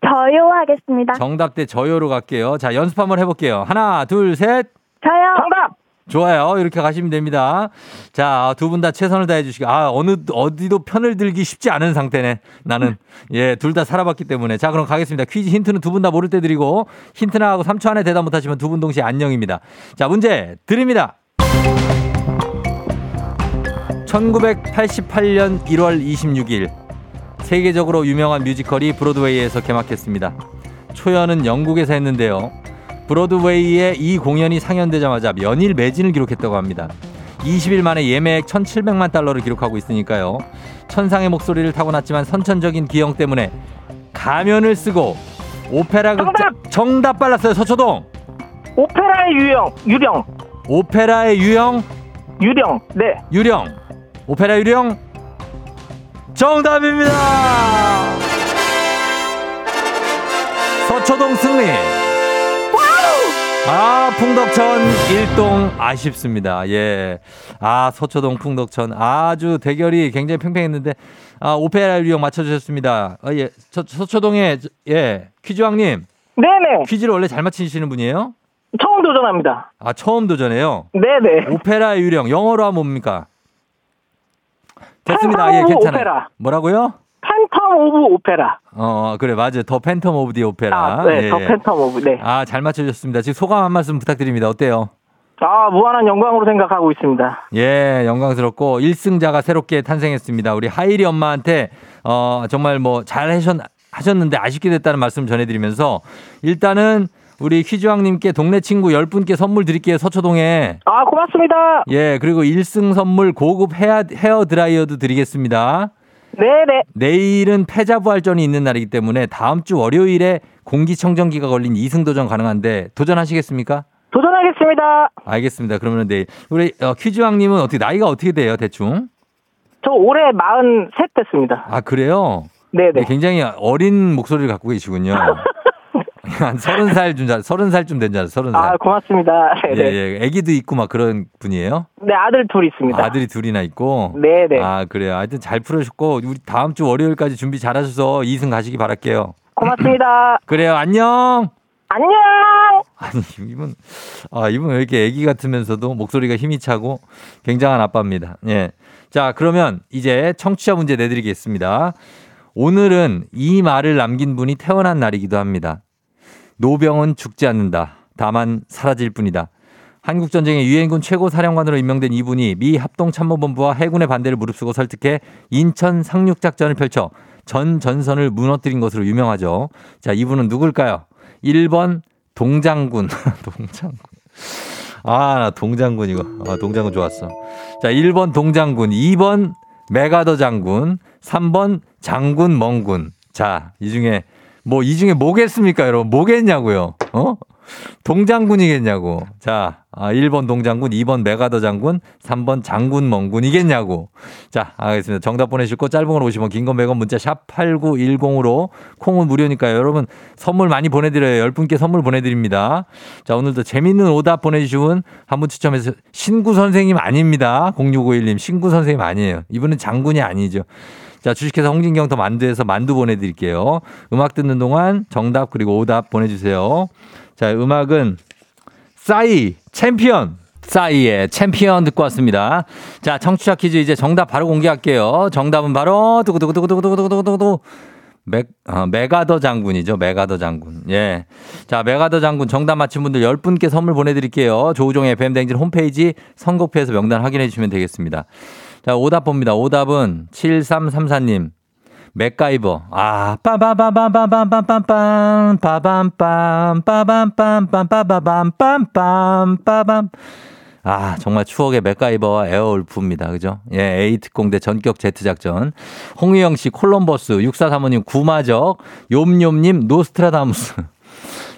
저요 하겠습니다. 정답 대 저요로 갈게요. 자, 연습 한번 해볼게요. 하나, 둘, 셋. 좋아요. 이렇게 가시면 됩니다. 자, 두 분 다 최선을 다해 주시고, 아, 어느, 어디도 편을 들기 쉽지 않은 상태네. 나는. 예, 둘 다 살아봤기 때문에. 자, 그럼 가겠습니다. 퀴즈 힌트는 두 분 다 모를 때 드리고, 힌트 나 하고 3초 안에 대답 못 하시면 두 분 동시에 안녕입니다. 자, 문제 드립니다. 1988년 1월 26일. 세계적으로 유명한 뮤지컬이 브로드웨이에서 개막했습니다. 초연은 영국에서 했는데요. 브로드웨이의 이 공연이 상연되자마자 연일 매진을 기록했다고 합니다. 20일 만에 예매액 1,700만 달러를 기록하고 있으니까요. 천상의 목소리를 타고났지만 선천적인 기형 때문에 가면을 쓰고 오페라 극장 정답 빨랐어요. 서초동. 오페라의 유형, 유령, 오페라의 유형 유령. 네. 유령. 오페라 유령 정답입니다. 서초동 승리. 아, 풍덕천 일동 아쉽습니다. 예. 아, 서초동 풍덕천 아주 대결이 굉장히 팽팽했는데 아, 오페라 유령 맞춰 주셨습니다. 아, 예. 서, 서초동의 예. 퀴즈왕님 네네. 퀴즈를 원래 잘 맞히시는 분이에요? 처음 도전합니다. 아, 처음 도전해요. 네네. 오페라 유령 영어로 하면 뭡니까? 됐습니다. 예, 괜찮아요. 오페라. 뭐라고요? Phantom of Opera. 어, 그래, 맞아요. the Phantom of the Opera. 아, 네. 예, the 예. Phantom of. 네. 아, 잘 맞춰주셨습니다. 지금 소감 한 말씀 부탁드립니다. 어때요? 아, 무한한 영광으로 생각하고 있습니다. 예, 영광스럽고 1승자가 새롭게 탄생했습니다. 우리 하일이 엄마한테 어, 정말 뭐 잘 하셨는데 아쉽게 됐다는 말씀 전해드리면서 일단은 우리 퀴즈왕님께 동네 친구 10분께 선물 드릴게요. 서초동에. 아, 고맙습니다. 예, 그리고 1승 선물 고급 헤어, 헤어 드라이어도 드리겠습니다. 네네. 내일은 패자부활전이 있는 날이기 때문에 다음 주 월요일에 공기청정기가 걸린 2승 도전 가능한데 도전하시겠습니까? 도전하겠습니다. 알겠습니다. 그러면 내일 우리 어, 퀴즈왕님은 어떻게 나이가 어떻게 돼요, 대충? 저 올해 43 됐습니다. 아 그래요? 네네. 네, 굉장히 어린 목소리를 갖고 계시군요. 한 서른 살쯤 자- 서른 살쯤 된 줄 알았어요. 서른 살. 아, 고맙습니다. 예, 네네. 예. 아기도 있고 막 그런 분이에요? 네, 아들 둘 있습니다. 아들이 둘이나 있고. 네 네. 아 그래요. 하여튼 잘 풀으셨고 우리 다음 주 월요일까지 준비 잘 하셔서 2승 가시기 바랄게요. 고맙습니다. 그래요. 안녕. 안녕! 아니 이분 아 이분 왜 이렇게 애기 같으면서도 목소리가 힘이 차고 굉장한 아빠입니다. 예. 자 그러면 이제 청취자 문제 내드리겠습니다. 오늘은 이 말을 남긴 분이 태어난 날이기도 합니다. 노병은 죽지 않는다. 다만 사라질 뿐이다. 한국 전쟁의 유엔군 최고 사령관으로 임명된 이분이 미 합동참모본부와 해군의 반대를 무릅쓰고 설득해 인천 상륙 작전을 펼쳐 전 전선을 무너뜨린 것으로 유명하죠. 자, 이분은 누굴까요? 1번 동장군. 동장군. 아, 나 동장군 이거. 아, 동장군 좋았어. 자, 1번 동장군, 2번 메가더 장군, 3번 장군 멍군. 자, 이 중에 뭐 이 중에 뭐겠습니까, 여러분? 뭐겠냐고요? 어? 동장군이겠냐고. 자, 아, 1번 동장군, 2번 메가더 장군, 3번 장군 멍군이겠냐고. 자, 알겠습니다. 정답 보내주시고 짧은 걸 오시면 긴건 100원 문자 샵 8910으로 콩은 무료니까요. 여러분 선물 많이 보내드려요. 10분께 선물 보내드립니다. 자, 오늘도 재밌는 오답 보내주신 한 분 추첨해서 신구 선생님 아닙니다. 0651님 신구 선생님 아니에요. 이분은 장군이 아니죠. 자, 주식회사 홍진경 더 만두에서 만두 보내드릴게요. 음악 듣는 동안 정답 그리고 오답 보내주세요. 자, 음악은 싸이 챔피언. 싸이의 챔피언 듣고 왔습니다. 자, 청취자 퀴즈 이제 정답 바로 공개할게요. 정답은 바로 두구두구두구두구두구두구두구 메, 어, 맥아더 장군이죠. 맥아더 장군. 예. 자, 맥아더 장군 정답 맞힌 분들 10분께 선물 보내드릴게요. 조우종의 FM대행진 홈페이지 선곡표에서 명단 확인해 주시면 되겠습니다. 자, 오답 봅니다. 오답은 7334님. 맥가이버. 아, 빠바바바바밤빰빰빰, 빠밤빰, 빠밤빰빰, 빠바밤빰빰, 빠밤. 아, 정말 추억의 맥가이버와 에어울프입니다. 그죠? 예, A특공대 전격 Z작전. 홍유영 씨, 콜럼버스, 6435님, 구마적, 욤욤님, 노스트라다무스.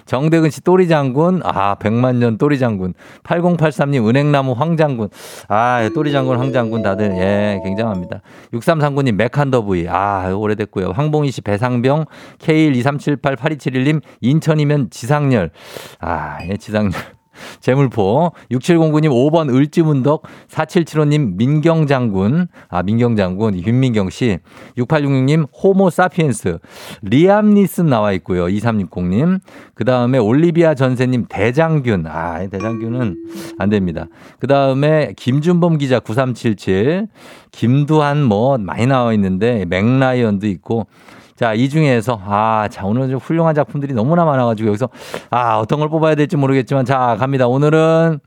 정대근 씨 또리 장군, 아, 백만년 또리 장군. 8083님 은행나무 황 장군. 아, 또리 장군, 황 장군 다들, 예, 굉장합니다. 6339님 메칸더브이. 아, 오래됐고요. 황봉희 씨 배상병, K123788271님 인천이면 지상열. 아, 예, 지상열. 제물포. 6709님 5번 을지문덕. 4775님 민경장군. 아, 민경장군. 윤민경 씨. 6866님 호모 사피엔스. 리암 니슨 나와 있고요. 2360님. 그 다음에 올리비아 전세님 대장균. 아, 대장균은 안 됩니다. 그 다음에 김준범 기자 9377. 김두한 뭐 많이 나와 있는데 맥라이언도 있고. 자, 이 중에서, 아, 자, 오늘 좀 훌륭한 작품들이 너무나 많아 가지고 여기서, 아, 어떤 걸 뽑아야 될지 모르겠지만, 자, 갑니다. 오늘은,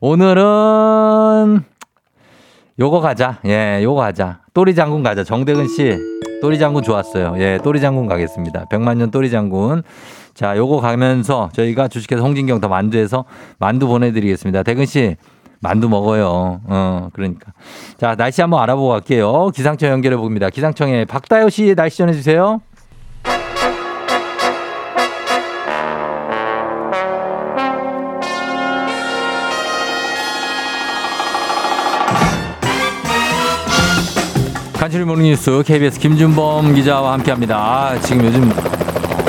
오늘은, 요거 가자. 예, 요거 가자. 또리 장군 가자. 정대근 씨. 또리 장군 좋았어요. 예, 또리 장군 가겠습니다. 백만년 또리 장군. 자, 요거 가면서 저희가 주식회사 홍진경 더 만두에서 만두 보내드리겠습니다. 대근 씨. 만두 먹어요. 어, 그러니까. 자, 날씨 한번 알아보고 갈게요. 기상청 연결해 봅니다. 기상청에 박다요 씨 날씨 전해주세요. 간추리 모닝뉴스 KBS 김준범 기자와 함께합니다. 아, 지금 요즘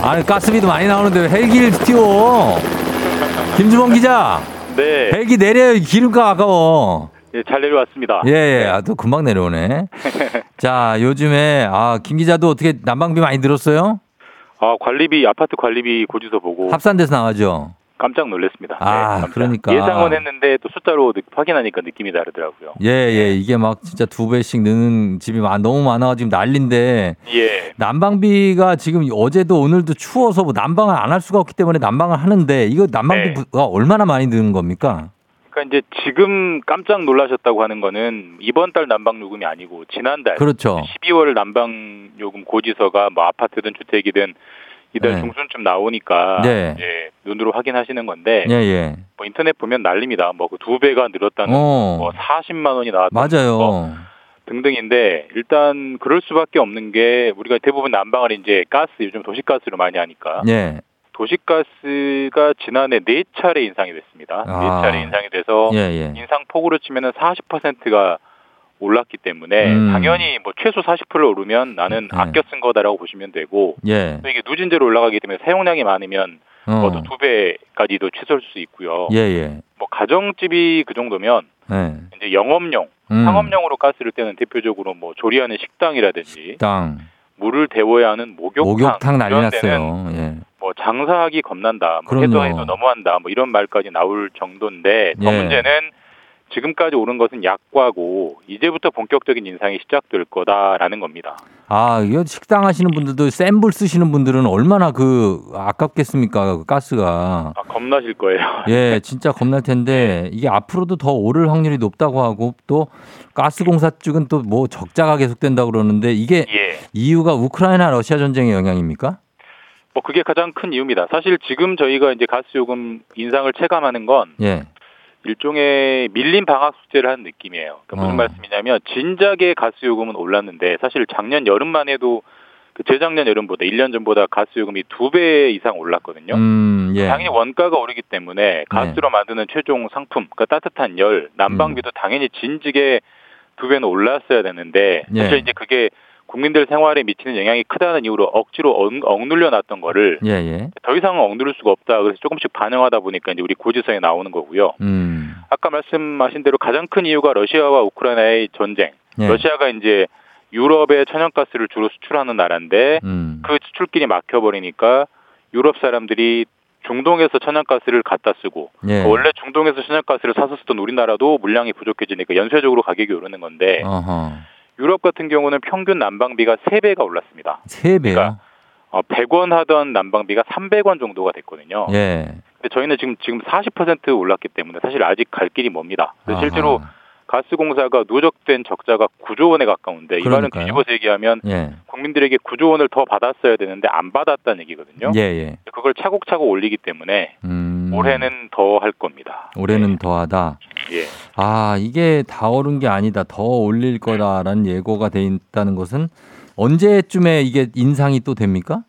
아 가스비도 많이 나오는데 왜 헬기를 띄워? 김준범 기자. 네, 헬기 내려요. 기름값 아까워. 예, 잘 내려왔습니다. 예, 예. 아, 또 금방 내려오네. 자, 요즘에, 아, 김 기자도 어떻게 난방비 많이 들었어요? 아, 관리비 아파트 관리비 고지서 보고 합산돼서 나가죠? 깜짝 놀랐습니다. 아, 깜짝. 그러니까. 예상은 했는데 또 숫자로 느- 확인하니까 느낌이 다르더라고요. 예, 예. 이게 막 진짜 두 배씩 느는 집이 많- 너무 많아가지고 난린데, 예, 난방비가 지금 어제도 오늘도 추워서 뭐 난방을 안 할 수가 없기 때문에 난방을 하는데, 이거 네. 난방비가 얼마나 많이 드는 겁니까? 그러니까 이제 지금 깜짝 놀라셨다고 하는 거는 이번 달 난방 요금이 아니고 지난달 그렇죠. 12월 난방 요금 고지서가 뭐 아파트든 주택이든 이달 네. 중순쯤 나오니까 네. 예, 눈으로 확인하시는 건데 예, 예. 뭐 인터넷 보면 난립니다. 뭐 그 두 배가 늘었다는 어. 뭐 40만 원이 나왔다는 거. 맞아요. 등등인데 일단 그럴 수밖에 없는 게 우리가 대부분 난방을 이제 가스 요즘 도시가스로 많이 하니까 예. 도시가스가 지난해 네 차례 인상이 됐습니다. 아. 네 차례 인상이 돼서 예, 예. 인상 폭으로 치면은 40%가 올랐기 때문에 음. 당연히 뭐 최소 40% 오르면 나는 네. 아껴 쓴 거다라고 보시면 되고 예. 또 이게 누진제로 올라가기 때문에 사용량이 많으면 어. 뭐두 배까지도 최소할 수 있고요. 예, 예. 뭐 가정집이 그 정도면 예. 이제 영업용, 음. 상업용으로 가스를 떼는 대표적으로 뭐 조리하는 식당이라든지 땅. 물을 데워야 하는 목욕탕, 목욕탕 이런 데는. 예. 뭐 장사하기 겁난다, 뭐. 해도 해도 너무한다, 뭐 이런 말까지 나올 정도인데 더 예. 문제는 지금까지 오른 것은 약과고 이제부터 본격적인 인상이 시작될 거다라는 겁니다. 아, 이거 식당 하시는 분들도 센 불 쓰시는 분들은 얼마나 그 아깝겠습니까? 그 가스가. 아, 겁나실 거예요. 예, 진짜 겁날 텐데 이게 앞으로도 더 오를 확률이 높다고 하고 또 가스 공사 쪽은 또 뭐 적자가 계속된다고 그러는데 이게 예. 이유가 우크라이나 러시아 전쟁의 영향입니까? 뭐 그게 가장 큰 이유입니다. 사실 지금 저희가 이제 가스 요금 인상을 체감하는 건 예. 일종의 밀린 방학 숙제를 하는 느낌이에요. 그러니까 무슨 어. 말씀이냐면 진작에 가스 요금은 올랐는데 사실 작년 여름만 해도 그 재작년 여름보다 1년 전보다 가스 요금이 두 배 이상 올랐거든요. 음, 예. 당연히 원가가 오르기 때문에 가스로 만드는 최종 상품, 그러니까 따뜻한 열, 난방비도 당연히 진즉에 두 배는 올랐어야 되는데 예. 사실 이제 그게 국민들 생활에 미치는 영향이 크다는 이유로 억지로 억, 억눌려 놨던 거를 예, 예. 더 이상은 억누를 수가 없다. 그래서 조금씩 반영하다 보니까 이제 우리 고지서에 나오는 거고요. 음. 아까 말씀하신 대로 가장 큰 이유가 러시아와 우크라이나의 전쟁. 예. 러시아가 이제 유럽에 천연가스를 주로 수출하는 나라인데 음. 그 수출길이 막혀버리니까 유럽 사람들이 중동에서 천연가스를 갖다 쓰고 예. 원래 중동에서 천연가스를 사서 쓰던 우리나라도 물량이 부족해지니까 연쇄적으로 가격이 오르는 건데 어허. 유럽 같은 경우는 평균 난방비가 3배가 올랐습니다. 세 배요? 그러니까 어, 100원 하던 난방비가 300원 정도가 됐거든요. 예. 근데 저희는 지금 지금 40% 올랐기 때문에 사실 아직 갈 길이 멉니다. 실제로. 가스공사가 누적된 적자가 9조 원에 가까운데 이 말은 그러니까요. 뒤집어서 얘기하면 예. 국민들에게 9조 원을 더 받았어야 되는데 안 받았다는 얘기거든요. 예, 예. 그걸 차곡차곡 올리기 때문에 음. 올해는 더 할 겁니다. 올해는 더하다. 예. 아, 이게 다 오른 게 아니다. 더 올릴 거다라는 예고가 돼 있다는 것은 언제쯤에 이게 인상이 또 됩니까?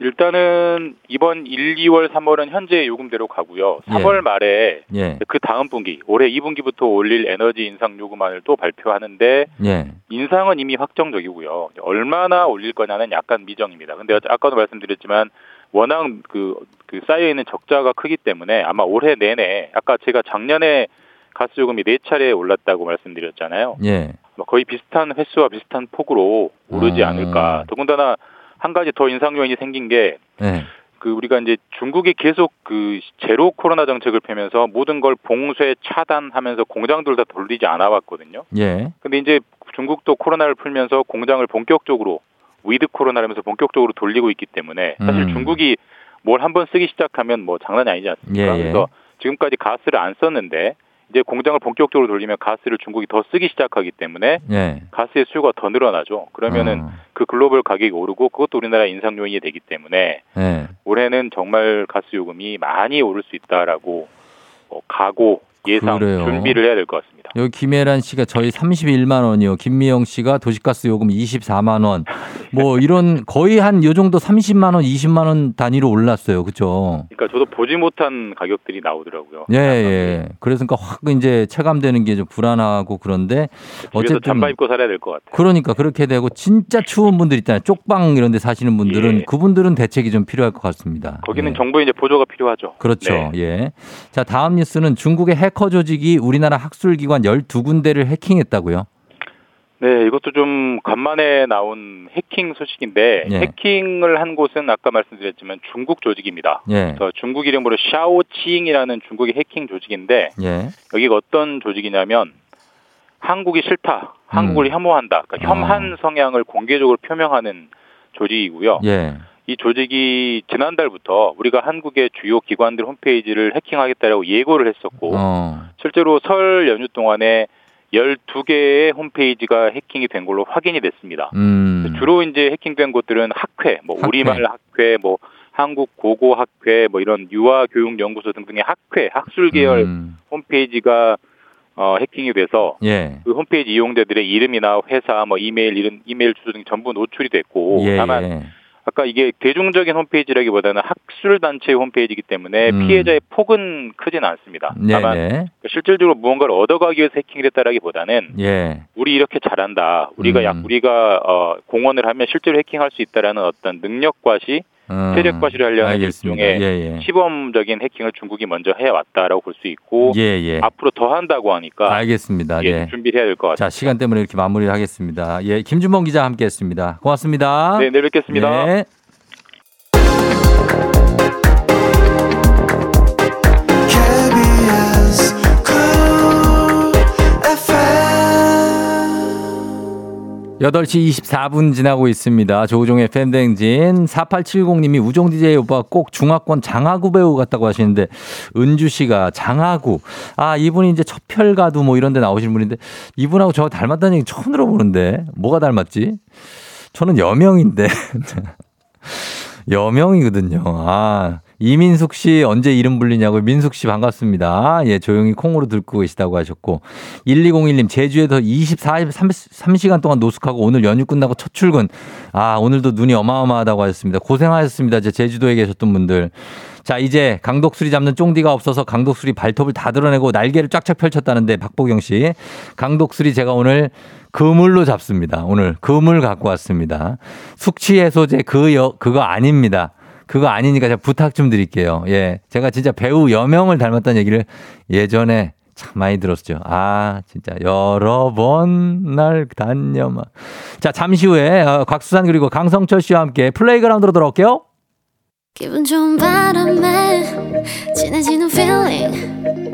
일단은 이번 1, 2월, 3월은 현재 요금대로 가고요. 3월 말에 예. 그 다음 분기, 올해 2분기부터 올릴 에너지 인상 요금안을 또 발표하는데 예. 인상은 이미 확정적이고요. 얼마나 올릴 거냐는 약간 미정입니다. 근데 아까도 말씀드렸지만 워낙 그, 그 쌓여 있는 적자가 크기 때문에 아마 올해 내내 아까 제가 작년에 가스 요금이 네 차례 올랐다고 말씀드렸잖아요. 예. 뭐 거의 비슷한 횟수와 비슷한 폭으로 오르지 아. 않을까. 더군다나 한 가지 더 인상 요인이 생긴 게 예. 그 우리가 이제 중국이 계속 그 제로 코로나 정책을 펴면서 모든 걸 봉쇄 차단하면서 공장들 다 돌리지 않아 왔거든요. 예. 근데 이제 중국도 코로나를 풀면서 공장을 본격적으로 위드 코로나라면서 본격적으로 돌리고 있기 때문에 사실 음. 중국이 뭘 한번 쓰기 시작하면 뭐 장난이 아니지 않습니까? 예, 예. 그래서 지금까지 가스를 안 썼는데 이제 공장을 본격적으로 돌리면 가스를 중국이 더 쓰기 시작하기 때문에 예. 가스의 수요가 더 늘어나죠. 그러면은 어. 그 글로벌 가격이 오르고 그것도 우리나라 인상 요인이 되기 때문에 예. 올해는 정말 가스 요금이 많이 오를 수 있다라고 어, 각오 예상 그래요. 준비를 해야 될 것 같습니다. 여기 김혜란 씨가 저희 31만 원이요. 김미영 씨가 도시가스 요금 24만 원. 뭐 이런 거의 한 요 정도 30만 원, 20만 원 단위로 올랐어요. 그죠? 그러니까 저도 보지 못한 가격들이 나오더라고요. 예, 예. 그래서 그러니까 확 이제 체감되는 게 좀 불안하고 그런데 어쨌든 잠바 입고 살아야 될 것 같아요. 그러니까 그렇게 되고 진짜 추운 분들 있잖아요. 쪽방 이런 데 사시는 분들은 예. 그분들은 대책이 좀 필요할 것 같습니다. 거기는 예. 정부의 이제 보조가 필요하죠. 그렇죠. 네. 예. 자, 다음 뉴스는 중국의 해커 조직이 우리나라 학술기관 12군데를 해킹했다고요. 네, 이것도 좀 간만에 나온 해킹 소식인데 예. 해킹을 한 곳은 아까 말씀드렸지만 중국 조직입니다. 예. 그래서 중국 이름으로 샤오치잉이라는 중국의 해킹 조직인데 예. 여기가 어떤 조직이냐면 한국이 싫다, 한국을 음. 혐오한다, 그러니까 아. 혐한 성향을 공개적으로 표명하는 조직이고요. 예. 이 조직이 지난달부터 우리가 한국의 주요 기관들 홈페이지를 해킹하겠다라고 예고를 했었고 어. 실제로 설 연휴 동안에 12개의 홈페이지가 해킹이 된 걸로 확인이 됐습니다. 음. 주로 이제 해킹된 곳들은 학회, 뭐 학회. 우리말 학회, 뭐 한국 고고 학회, 뭐 이런 유아 교육 연구소 등등의 학회, 학술 계열 음. 홈페이지가 어, 해킹이 돼서 예. 그 홈페이지 이용자들의 이름이나 회사, 뭐 이메일, 이름, 이메일 주소 등이 전부 노출이 됐고 예. 다만 예. 아까 이게 대중적인 홈페이지라기보다는 학술 단체의 홈페이지이기 때문에 음. 피해자의 폭은 크지는 않습니다. 네, 다만 네. 실질적으로 무언가를 얻어가기 위해서 해킹을 했다라기보다는 예. 우리 이렇게 잘한다. 우리가 음. 약 우리가 어, 공헌을 하면 실제로 해킹할 수 있다라는 어떤 능력 과시, 음. 세력 과시를 하려는 알겠습니다. 일종의 예, 예. 시범적인 해킹을 중국이 먼저 해왔다라고 볼 수 있고 예, 예. 앞으로 더 한다고 하니까 알겠습니다. 예, 예. 준비를 해야 될 것 같습니다. 자, 시간 때문에 이렇게 마무리를 하겠습니다. 예, 김준범 기자 함께 했습니다. 고맙습니다. 네, 내일 뵙겠습니다. 예. 8시 24분 지나고 있습니다. 조우종의 팬댕진 4870님이 우종 DJ 오빠 꼭 중화권 장하구 배우 같다고 하시는데 은주 씨가 장하구 아 이분이 이제 첩혈가도 뭐 이런 데 나오시는 분인데 이분하고 저 닮았다는 얘기 처음 들어보는데 뭐가 닮았지? 저는 여명인데 여명이거든요. 아, 이민숙 씨 언제 이름 불리냐고 민숙 씨 반갑습니다. 예, 조용히 콩으로 듣고 계시다고 하셨고 1201님 제주에서 24, 3시간 동안 노숙하고 오늘 연휴 끝나고 첫 출근. 아, 오늘도 눈이 어마어마하다고 하셨습니다. 고생하셨습니다. 제 제주도에 계셨던 분들. 자, 이제 강독수리 잡는 쫑디가 없어서 강독수리 발톱을 다 드러내고 날개를 쫙쫙 펼쳤다는데 박보경 씨. 강독수리 제가 오늘 그물로 잡습니다. 오늘 그물 갖고 왔습니다. 숙취 해소제 그 여, 그거 아닙니다. 그거 아니니까 제가 부탁 좀 드릴게요. 예. 제가 진짜 배우 여명을 닮았다는 얘기를 예전에 참 많이 들었죠. 아, 진짜 여러 번 날 단념아. 자, 잠시 후에 어, 곽수산 그리고 강성철 씨와 함께 플레이그라운드로 돌아올게요. 기분 좋은 바람에 진해지는 feeling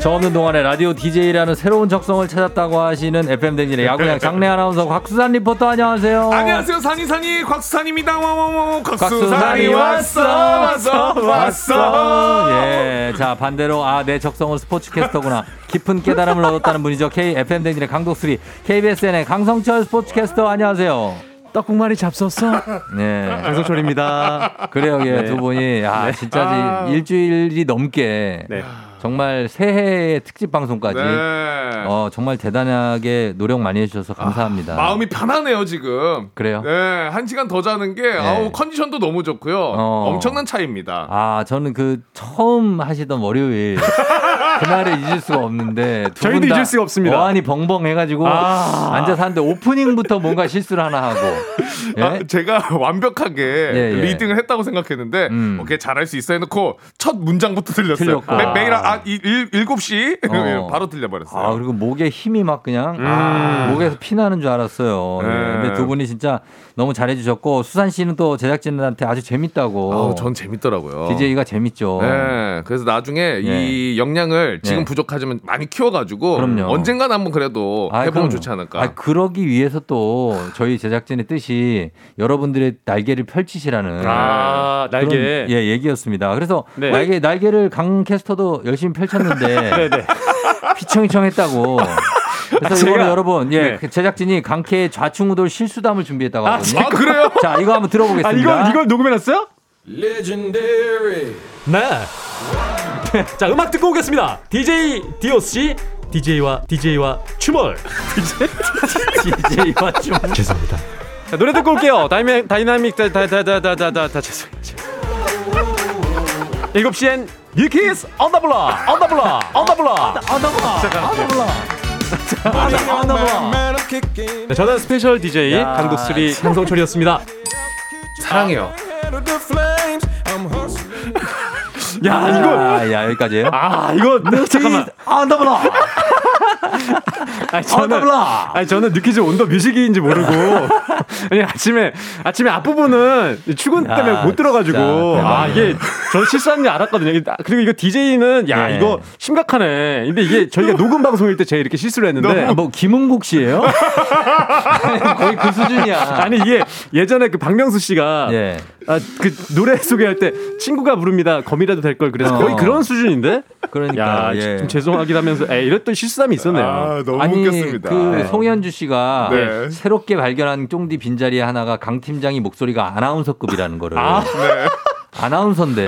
저 없는 동안에 라디오 DJ라는 새로운 적성을 찾았다고 하시는 FM 댕진의 야구장 장내 아나운서 곽수산 리포터 안녕하세요. 안녕하세요 산이산이 곽수산입니다 와와와 곽수산이 곽수산이 왔어 왔어 왔어 예. 자, 반대로, 아, 내 적성은 스포츠캐스터구나. 깊은 깨달음을 얻었다는 분이죠. K, FM 댕진의 강독수리, KBSN의 강성철 스포츠캐스터, 안녕하세요. 떡국말이 잡섰어? 네. 강성철입니다. 그래요, 예, 네. 두 분이. 아, 네. 진짜 아. 일주일이 넘게. 네. 정말 새해의 특집 방송까지. 네. 어, 정말 대단하게 노력 많이 해주셔서 감사합니다. 마음이 편하네요 지금 그래요? 네, 한 시간 더 자는 게 아우 컨디션도 너무 좋고요 어. 엄청난 차이입니다 아, 저는 그 처음 하시던 월요일 그날을 잊을 수가 없는데 두 저희도 잊을 수가 없습니다. 어안이 벙벙 해가지고 아. 앉아서 하는데 오프닝부터 뭔가 실수를 하나 하고 예? 아, 제가 완벽하게 예, 예. 리딩을 했다고 생각했는데 음. 오케이 잘할 수 있어 해놓고 첫 문장부터 틀렸고. 매, 매일 아, 이, 일, 7시 어. 바로 틀려버렸어요 아 그리고 목에 힘이 막 그냥 음. 목에서 피 나는 줄 알았어요. 예. 네. 근데 두 분이 진짜 너무 잘해주셨고 수산 씨는 또 제작진들한테 아주 재밌다고. 아우, 전 재밌더라고요 DJ가 재밌죠. 네, 그래서 나중에 이 역량을 지금 네. 부족하지만 많이 키워가지고 그럼요. 언젠간 한번 그래도 아, 해보면 그럼요. 좋지 않을까. 아, 그러기 위해서 또 저희 제작진의 뜻이 여러분들의 날개를 펼치시라는 아, 날개. 그런, 예, 얘기였습니다. 그래서 네. 날개 날개를 강 캐스터도 열심히 펼쳤는데 네네. 휘청휘청했다고. 그래서 아, 제가- 여러분, 예, 네. 그 제작진이 강캐 좌충우돌 실수담을 준비했다고 하거든요. 아, 그래요? 자, 이거 한번 들어보겠습니다. 아, 이걸, 이걸 녹음해놨어요? 네. 자, 음악 듣고 오겠습니다. DJ 디오씨, DJ와 DJ와 춤을. DJ와 춤. 죄송합니다. 자, 노래 듣고 올게요. dynamic, dynamic, 다, 다, 다, 다, 다, 다, 다, 다, 죄송해요. 7시엔 뉴키스 언더 블럭, 언더 블럭, 언더 블럭. 네, 저는 special DJ 야, 강독수리 강성철이었습니다. 사랑해요. 야, 이거 아, 야, 여기까지예요 아, 이거 잠깐만. 언더블러. 아니, 저는 언더블러. 아니 저는 New Kids on the Music인지 모르고 아니 아침에 아침에 앞부분은 출근 야, 때문에 못 들어가지고 진짜. 아 이게 저 실수한 줄 알았거든요. 그리고 이거 DJ는 야 네. 이거 심각하네. 근데 이게 저희가 녹음 방송일 때 제가 이렇게 실수를 했는데 아, 뭐 김은국 씨예요? 거의 그 수준이야. 아니 이게 예전에 그 박명수 씨가 예. 아, 그 노래 소개할 때 친구가 부릅니다. 검이라도 될 걸 그래서 어. 거의 그런 수준인데. 그러니까 야, 예. 좀 죄송하긴 하면서 에 이랬던 실수함이 있었네요. 아, 너무 아니 웃겼습니다. 그 네. 송현주 씨가 네. 새롭게 발견한 쫑디 빈자리 하나가 강 팀장이 목소리가 아나운서급이라는 거를 아. 네. 아나운서인데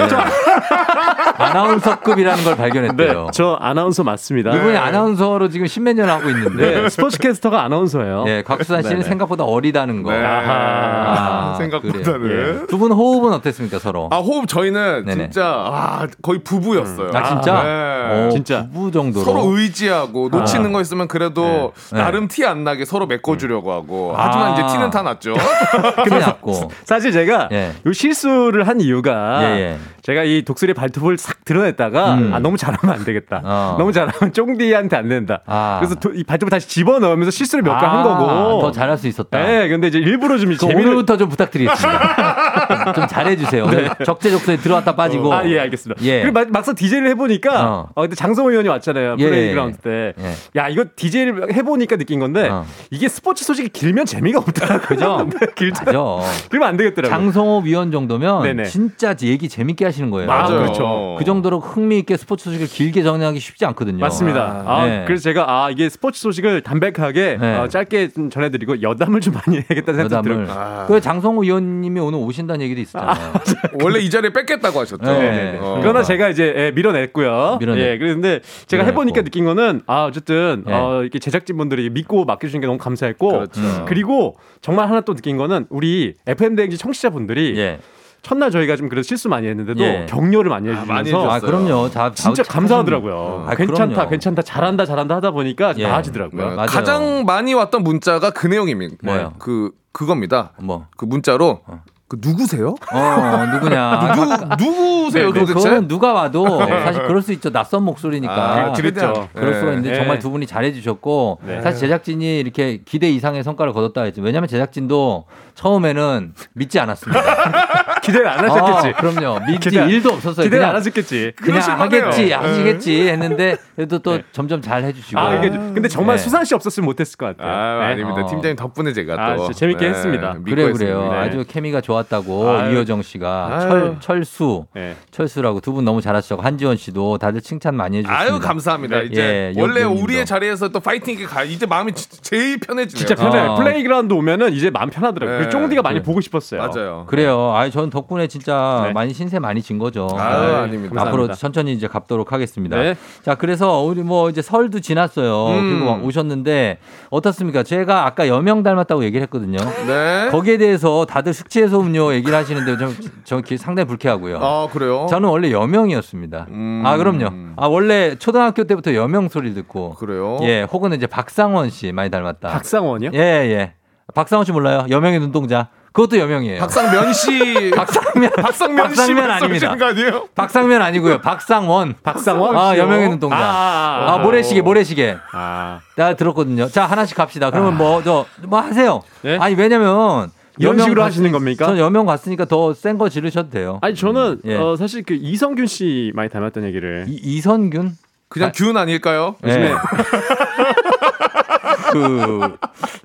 아나운서급이라는 걸 네, 발견했대요. 저 아나운서 맞습니다. 이분이 아나운서로 지금 십몇 년 하고 있는데 네, 스포츠캐스터가 아나운서예요. 예, 곽수산 씨는 네네. 생각보다 어리다는 거. 네. 아, 생각보다는. 두 분 호흡은 어땠습니까 서로? 아 호흡 저희는 네네. 진짜 아, 거의 부부였어요. 아 진짜? 네. 오, 진짜. 부부 정도로. 서로 의지하고 놓치는 거 있으면 그래도 네. 나름 티 안 나게 서로 메꿔주려고 하고 아. 하지만 이제 티는 다 났죠. 큰일 났고. 사실 제가 예. 요 실수를 한 이유가 예, 예. 제가 이 독수리 발톱을 싹 드러냈다가 음. 아 너무 잘하면 안 되겠다. 어. 너무 잘하면 쫑디한테 안 된다. 아. 그래서 도- 이 발톱을 다시 집어 넣으면서 실수를 몇 개한 아, 거고. 더 잘할 수 있었다. 네, 근데 이제 일부러 좀그 재미를 오늘부터 좀 부탁드리겠습니다. 좀 잘해주세요. 적재적소에 들어왔다 빠지고. 아, 예, 알겠습니다. 예. 그리고 막- 막상 DJ를 해보니까, 어. 어. 근데 장성호 위원이 왔잖아요. 예, 플레이그라운드 때. 예. 야, 이거 DJ를 해보니까 느낀 건데, 어. 이게 스포츠 소식이 길면 재미가 없더라고요. 그죠? 네. 맞아. 그러면 안 되겠더라고요. 장성호 위원 정도면 네네. 진짜 얘기 재밌게 하시는 거예요. 아, 맞아요. 그렇죠. 그 정도로 흥미있게 스포츠 소식을 길게 정리하기 쉽지 않거든요. 맞습니다. 아, 네. 그래서 제가 아 이게 스포츠 소식을 담백하게 네. 어, 짧게 좀 전해드리고 여담을 좀 많이 해야겠다는 생각이 여담을. 들어요. 아. 그 장성호 의원님이 오늘 오신다는 얘기도 있었잖아요. 원래 이 자리에 뺏겠다고 하셨죠. 네. 어. 그러나 제가 이제 예, 밀어냈고요. 밀어냈- 예, 그런데 제가 밀어냈고. 해보니까 느낀 거는 아 어쨌든 예. 어, 이렇게 제작진분들이 믿고 맡겨주신 게 너무 감사했고, 그렇죠. 리고 정말 하나 또 느낀 거는 우리 FM 대행지 청취자분들이 예. 첫날 저희가 좀 그래도 실수 많이 했는데도 예. 격려를 많이 아, 해주셔서 많이 해줬어요. 아, 그럼요. 다, 진짜 다- 감사하더라고요. 아, 괜찮다, 그럼요. 괜찮다, 잘한다, 잘한다 하다 보니까 예. 나아지더라고요. 네. 맞아요. 가장 많이 왔던 문자가 그 내용입니다. 뭐요? 그 그겁니다. 뭐. 그 문자로 그 누구세요? 어, 누구냐. 누구 누구세요 그, 도대체? 그거는 누가 와도 네. 사실 그럴 수 있죠. 낯선 목소리니까. 아, 그랬죠. 그럴 수가 네. 있는데 네. 정말 두 분이 잘해주셨고 네. 사실 제작진이 이렇게 기대 이상의 성과를 거뒀다 했죠. 왜냐하면 제작진도 처음에는 믿지 않았습니다. 기대를 안 하셨겠지. 어, 그럼요. 믿지 기대 안- 일도 없었어요. 기대를 안 하셨겠지. 그냥. 하겠지, 네. 하시겠지 했는데 그래도 또 점점 잘 해주시고. 아, 이게 근데 정말 네. 수산 씨 없었으면 못했을 것 같아요. 아, 네. 아닙니다. 어. 팀장님 덕분에 제가 또 아, 재밌게 했습니다. 그래. 그래요. 네. 아주 케미가 좋았다고 아유. 이효정 씨가 아유. 철 철수 네. 철수라고 두 분 너무 잘하셨고 한지원 씨도 다들 칭찬 많이 해주셨습니다. 아유 감사합니다. 네. 이제 예, 원래 용님도. 우리의 자리에서 또 파이팅이 가 이제 마음이 지- 제일 편해지네요. 진짜 편해요. 어. 플레이그라운드 오면은 이제 마음 편하더라고요. 네. 그 쫑디가 많이 그래. 보고 싶었어요. 맞아요. 그래요. 아유 저는 덕분에 진짜 네. 많이 신세 많이 진 거죠. 아유, 네. 아닙니다. 앞으로. 천천히 이제 갚도록 하겠습니다. 네. 자, 그래서 우리 뭐 이제 설도 지났어요. 음. 그리고 막 오셨는데 어떻습니까? 제가 아까 여명 닮았다고 얘기를 했거든요. 네. 거기에 대해서 다들 숙취해소 음료 얘기를 하시는데 좀, 저 상당히 불쾌하고요. 아 그래요? 저는 원래 여명이었습니다. 음. 아, 그럼요. 아, 원래 초등학교 때부터 여명 소리를 듣고. 그래요? 예, 혹은 이제 박상원 씨 많이 닮았다. 박상원이요? 예, 예. 박상원 씨 몰라요? 여명의 눈동자. 그것도 여명이에요. 박상면 씨. 박상면. 박상면 씨 박상면 아닙니다. 박상면 아니고요. 박상원. 박상원? 아? 여명의 눈동자. 아, 아, 아, 아. 모래시계, 모래시계. 아. 나 들었거든요. 자, 하나씩 갑시다. 그러면 뭐, 저, 뭐 하세요. 네? 아니, 왜냐면. 이런 여명 식으로 하시는 겁니까? 저는 여명 갔으니까 더 센 거 지르셔도 돼요. 아니 저는 예. 어, 사실 그 이성균 씨 많이 닮았던 얘기를 이, 이선균? 그냥 균 아닐까요? 네. 그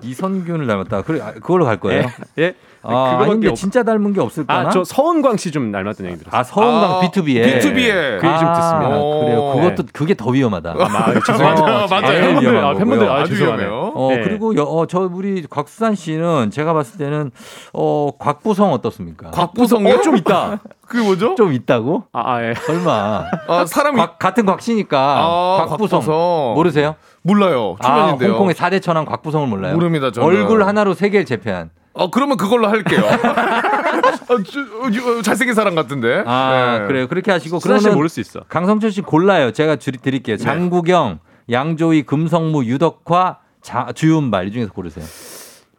이선균을 닮았다. 그래 아, 그걸로 갈 거예요. 예. 예. 아, 아닌데 없- 진짜 닮은 게 없을까나? 아, 저 서은광 씨 좀 닮았던 얘기 들었어요. 아, 서은강 아, B2B에. B2B에. 그 얘기 좀 듣습니다. 아, 오. 그래요. 그것도 그게 더 위험하다. 아, 죄송합니다. 맞아요, 맞아요. 제일 팬분들, 아, 팬분들. 아, 아주. 위험해요. 어 네. 그리고 여, 어, 저 우리 곽수산 씨는 제가 봤을 때는 어 곽부성 어떻습니까? 곽부성이요? 어, 좀 있다. 그게 뭐죠? 좀 있다고? 아, 아 예. 설마 아 사람이 곽, 같은 곽씨니까 아, 곽부성 곽부성. 모르세요? 몰라요. 아 초면인데요. 홍콩의 4대 천왕 곽부성을 몰라요? 모릅니다, 저는. 얼굴 하나로 세계를 제패한. 어 그러면 그걸로 할게요. 어, 저, 어, 어, 잘생긴 사람 같은데. 아 네. 그래요. 그렇게 하시고 그러면 모를 수 있어. 강성철 씨 골라요. 제가 줄 드릴게요. 장국영, 양조위, 금성무, 유덕화, 자, 주윤발 이 중에서 고르세요.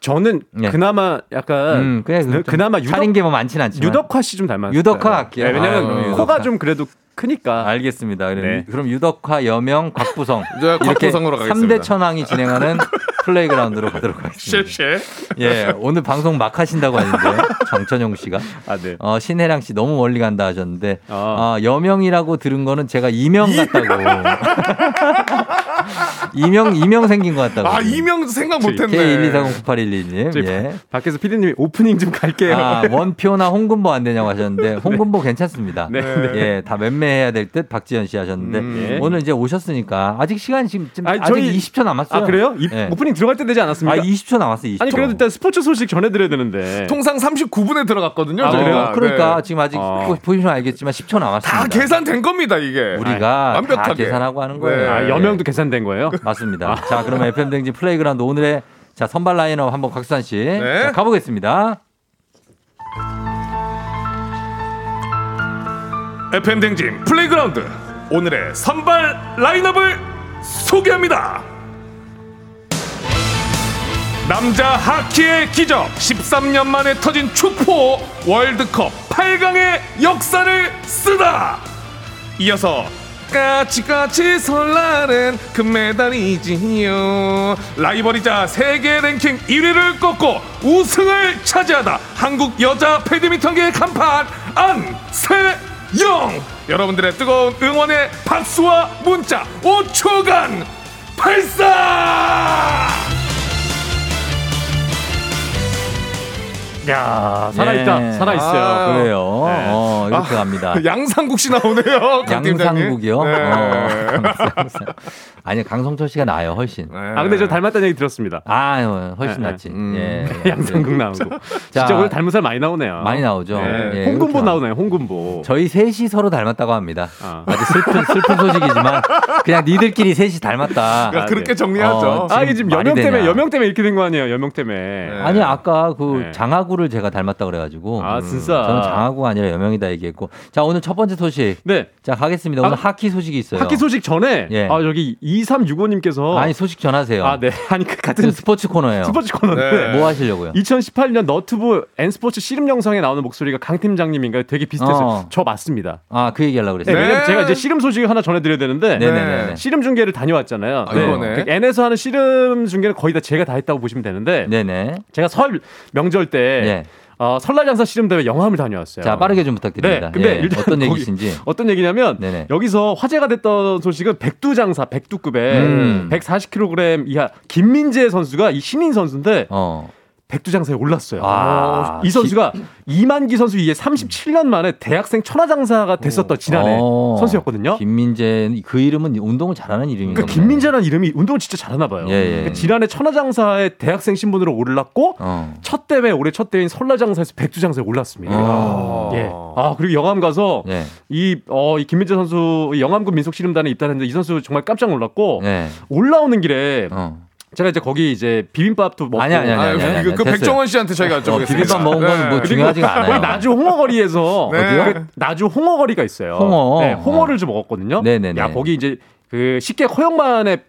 저는 네. 그나마 약간 음, 그래, 그, 그나마 유덕 차린 게 뭐 많지는 않지만. 유덕화 씨 좀 닮았어요. 유덕화 할게요. 네, 왜냐면 아, 그럼 코가 유덕화. 좀 그래도 크니까. 알겠습니다. 그럼, 네. 그럼 유덕화, 여명, 곽부성 네, 이렇게 곽부성으로 가겠습니다. 3대 천왕이 진행하는 플레이그라운드로 가도록 하겠습니다. 谢谢. 예, 오늘 방송 막 하신다고 하는데 정천용 씨가 아, 네. 어, 신혜랑 씨 너무 멀리 간다 하셨는데 아. 어, 여명이라고 들은 거는 제가 이명 같다고 이명 이명 생긴 것 같다고. 아 이명 생각 못했네. K124098111님. 저희 예. 밖에서 피디님이 오프닝 좀 갈게요. 아, 원표나 홍금보 안 되냐고 하셨는데 홍금보 괜찮습니다. 네, 네. 예, 다 맴매해야 될 듯 박지현 씨 하셨는데 음. 예. 오늘 이제 오셨으니까 아직 시간이 지금 좀 아니, 아직 저희- 20초 남았어요. 아 그래요? 이, 예. 오프닝 들어갈 때 되지 아, 않았습니까? 20초 남았어. 20초. 아니 그래도 일단 스포츠 소식 전해드려야 되는데. 통상 39분에 들어갔거든요. 아, 저희가. 그래요? 그러니까 네. 지금 아직 어. 보- 보시면 알겠지만 10초 남았습니다. 다 계산된 겁니다 이게. 우리가 다 완벽하게. 계산하고 하는 거예요. 네. 아, 여명도 계산된 거예요? 맞습니다. 자, 그러면 FM 대행진 플레이그라운드 오늘의 자, 선발 라인업 한번 곽수산 씨 네. 자, 가보겠습니다. FM 대행진 플레이그라운드 오늘의 선발 라인업을 소개합니다. 남자 하키의 기적 13년 만에 터진 축포 월드컵 8강의 역사를 쓰다. 이어서 까치까치 설날은 금메달이지요. 라이벌이자 세계 랭킹 1위를 꺾고 우승을 차지하다 한국 여자 배드민턴계의 간판 안세영. 여러분들의 뜨거운 응원의 박수와 문자 5초간 발사! 야 살아있다. 예. 살아있어요. 아, 그래요. 네. 어, 이렇게 갑니다. 양상국 씨 나오네요. 양상국이요? 네. 어, 양상. 아니 강성철 씨가 나아요 훨씬. 네. 아 근데 저 닮았다는 얘기 들었습니다. 아 훨씬 네, 낫지. 음. 예. 양상국 나오고. 자, 진짜 오늘 닮은 사람 많이 나오네요. 많이 나오죠. 네. 예, 홍금보 이렇게 나오네요. 홍금보. 저희 셋이 서로 닮았다고 합니다. 아. 아주 슬픈 슬픈 소식이지만 그냥 니들끼리 셋이 닮았다. 그러니까 그렇게 네. 정리하죠. 어, 아 이게 지금 여명 때문에. 여명 때문에 이렇게 된 거 아니에요? 여명 때문에. 네. 아니 아까 그 네. 장하구를 제가 닮았다 그래가지고 아 진짜. 음, 저는 장하구가 아니라 여명이다 얘기했고 자 오늘 첫 번째 소식 네. 자 가겠습니다 오늘 아, 하키 소식이 있어요. 학기 소식 전에 예. 아 여기 2365님께서 아니 소식 전하세요. 아, 네. 아니 그 같은 지금 스포츠 코너예요. 스포츠 코너인데 뭐 하시려고요? 2018년 너튜브 N스포츠 씨름 영상에 나오는 목소리가 강 팀장님인가요? 되게 비슷했어요. 어. 저 맞습니다. 아 그 얘기 하려고 네, 그랬어요. 왜냐면 제가 이제 씨름 소식을 하나 전해드려야 되는데 네네네. 씨름 중계를 다녀왔잖아요. 아, 이번에? 그 N에서 하는 씨름 중계는 거의 다 제가 다 했다고 보시면 되는데 네네. 제가 설 명절 때 예. 어, 설날 장사 씨름 대회 영암을 다녀왔어요. 자 빠르게 좀 부탁드립니다. 네, 근데 예, 일단 어떤 얘기신지. 어떤 얘기냐면 네네. 여기서 화제가 됐던 소식은 백두 장사 백두급에 음. 140kg 이하 김민재 선수가 이 신인 선수인데 어. 백두장사에 올랐어요. 아, 이 선수가 이만기 선수 이에 37년 만에 대학생 천하장사가 됐었던 지난해 어. 선수였거든요. 김민재 그 이름은 운동을 잘하는 이름인가 그러니까. 김민재라는 이름이 운동을 진짜 잘하나 봐요. 예, 예. 그러니까 지난해 천하장사의 대학생 신분으로 올랐고 어. 첫 대회 올해 첫 대회인 설날장사에서 백두장사에 올랐습니다. 어. 예. 아 그리고 영암 가서 예. 이, 어, 이 김민재 선수 이 영암군 민속씨름단에 입단했는데 이 선수 정말 깜짝 놀랐고 예. 올라오는 길에 어. 제가 이제 거기 이제 비빔밥도 먹고 아니 아니 아니 아니. 아니, 그, 그 됐어요. 백종원 씨한테 저희가 어, 여쭤보겠습니다. 비빔밥 먹은 건뭐 네. 중요하지가 거기 않아요. 나주 홍어거리에서 네. 그 나주 홍어거리가 있어요. 홍어. 네, 홍어를 좀 먹었거든요. 네네네. 야 거기 이제 그 식객 허영만의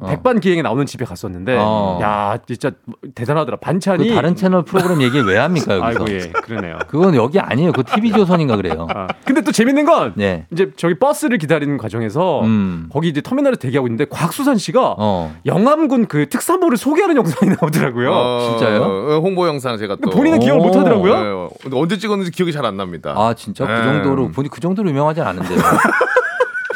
어. 백반 기행에 나오는 집에 갔었는데 어. 야 진짜 대단하더라 반찬이 그 다른 채널 프로그램 얘기 왜 합니까 여기서? 아이고 예 그러네요. 그건 여기 아니에요. 그 TV 조선인가 그래요. 아, 근데 또 재밌는 건 네. 이제 저기 버스를 기다리는 과정에서 음. 거기 이제 터미널에 대기하고 있는데 곽수산 씨가 어. 영암군 그 특사부를 소개하는 영상이 나오더라고요. 어, 진짜요? 어, 홍보 영상 제가 또 본인은 기억을 오. 못 하더라고요. 네, 근데 언제 찍었는지 기억이 잘 안 납니다. 아 진짜 그 네. 정도로 보니 그 정도로 유명하지 않은데요.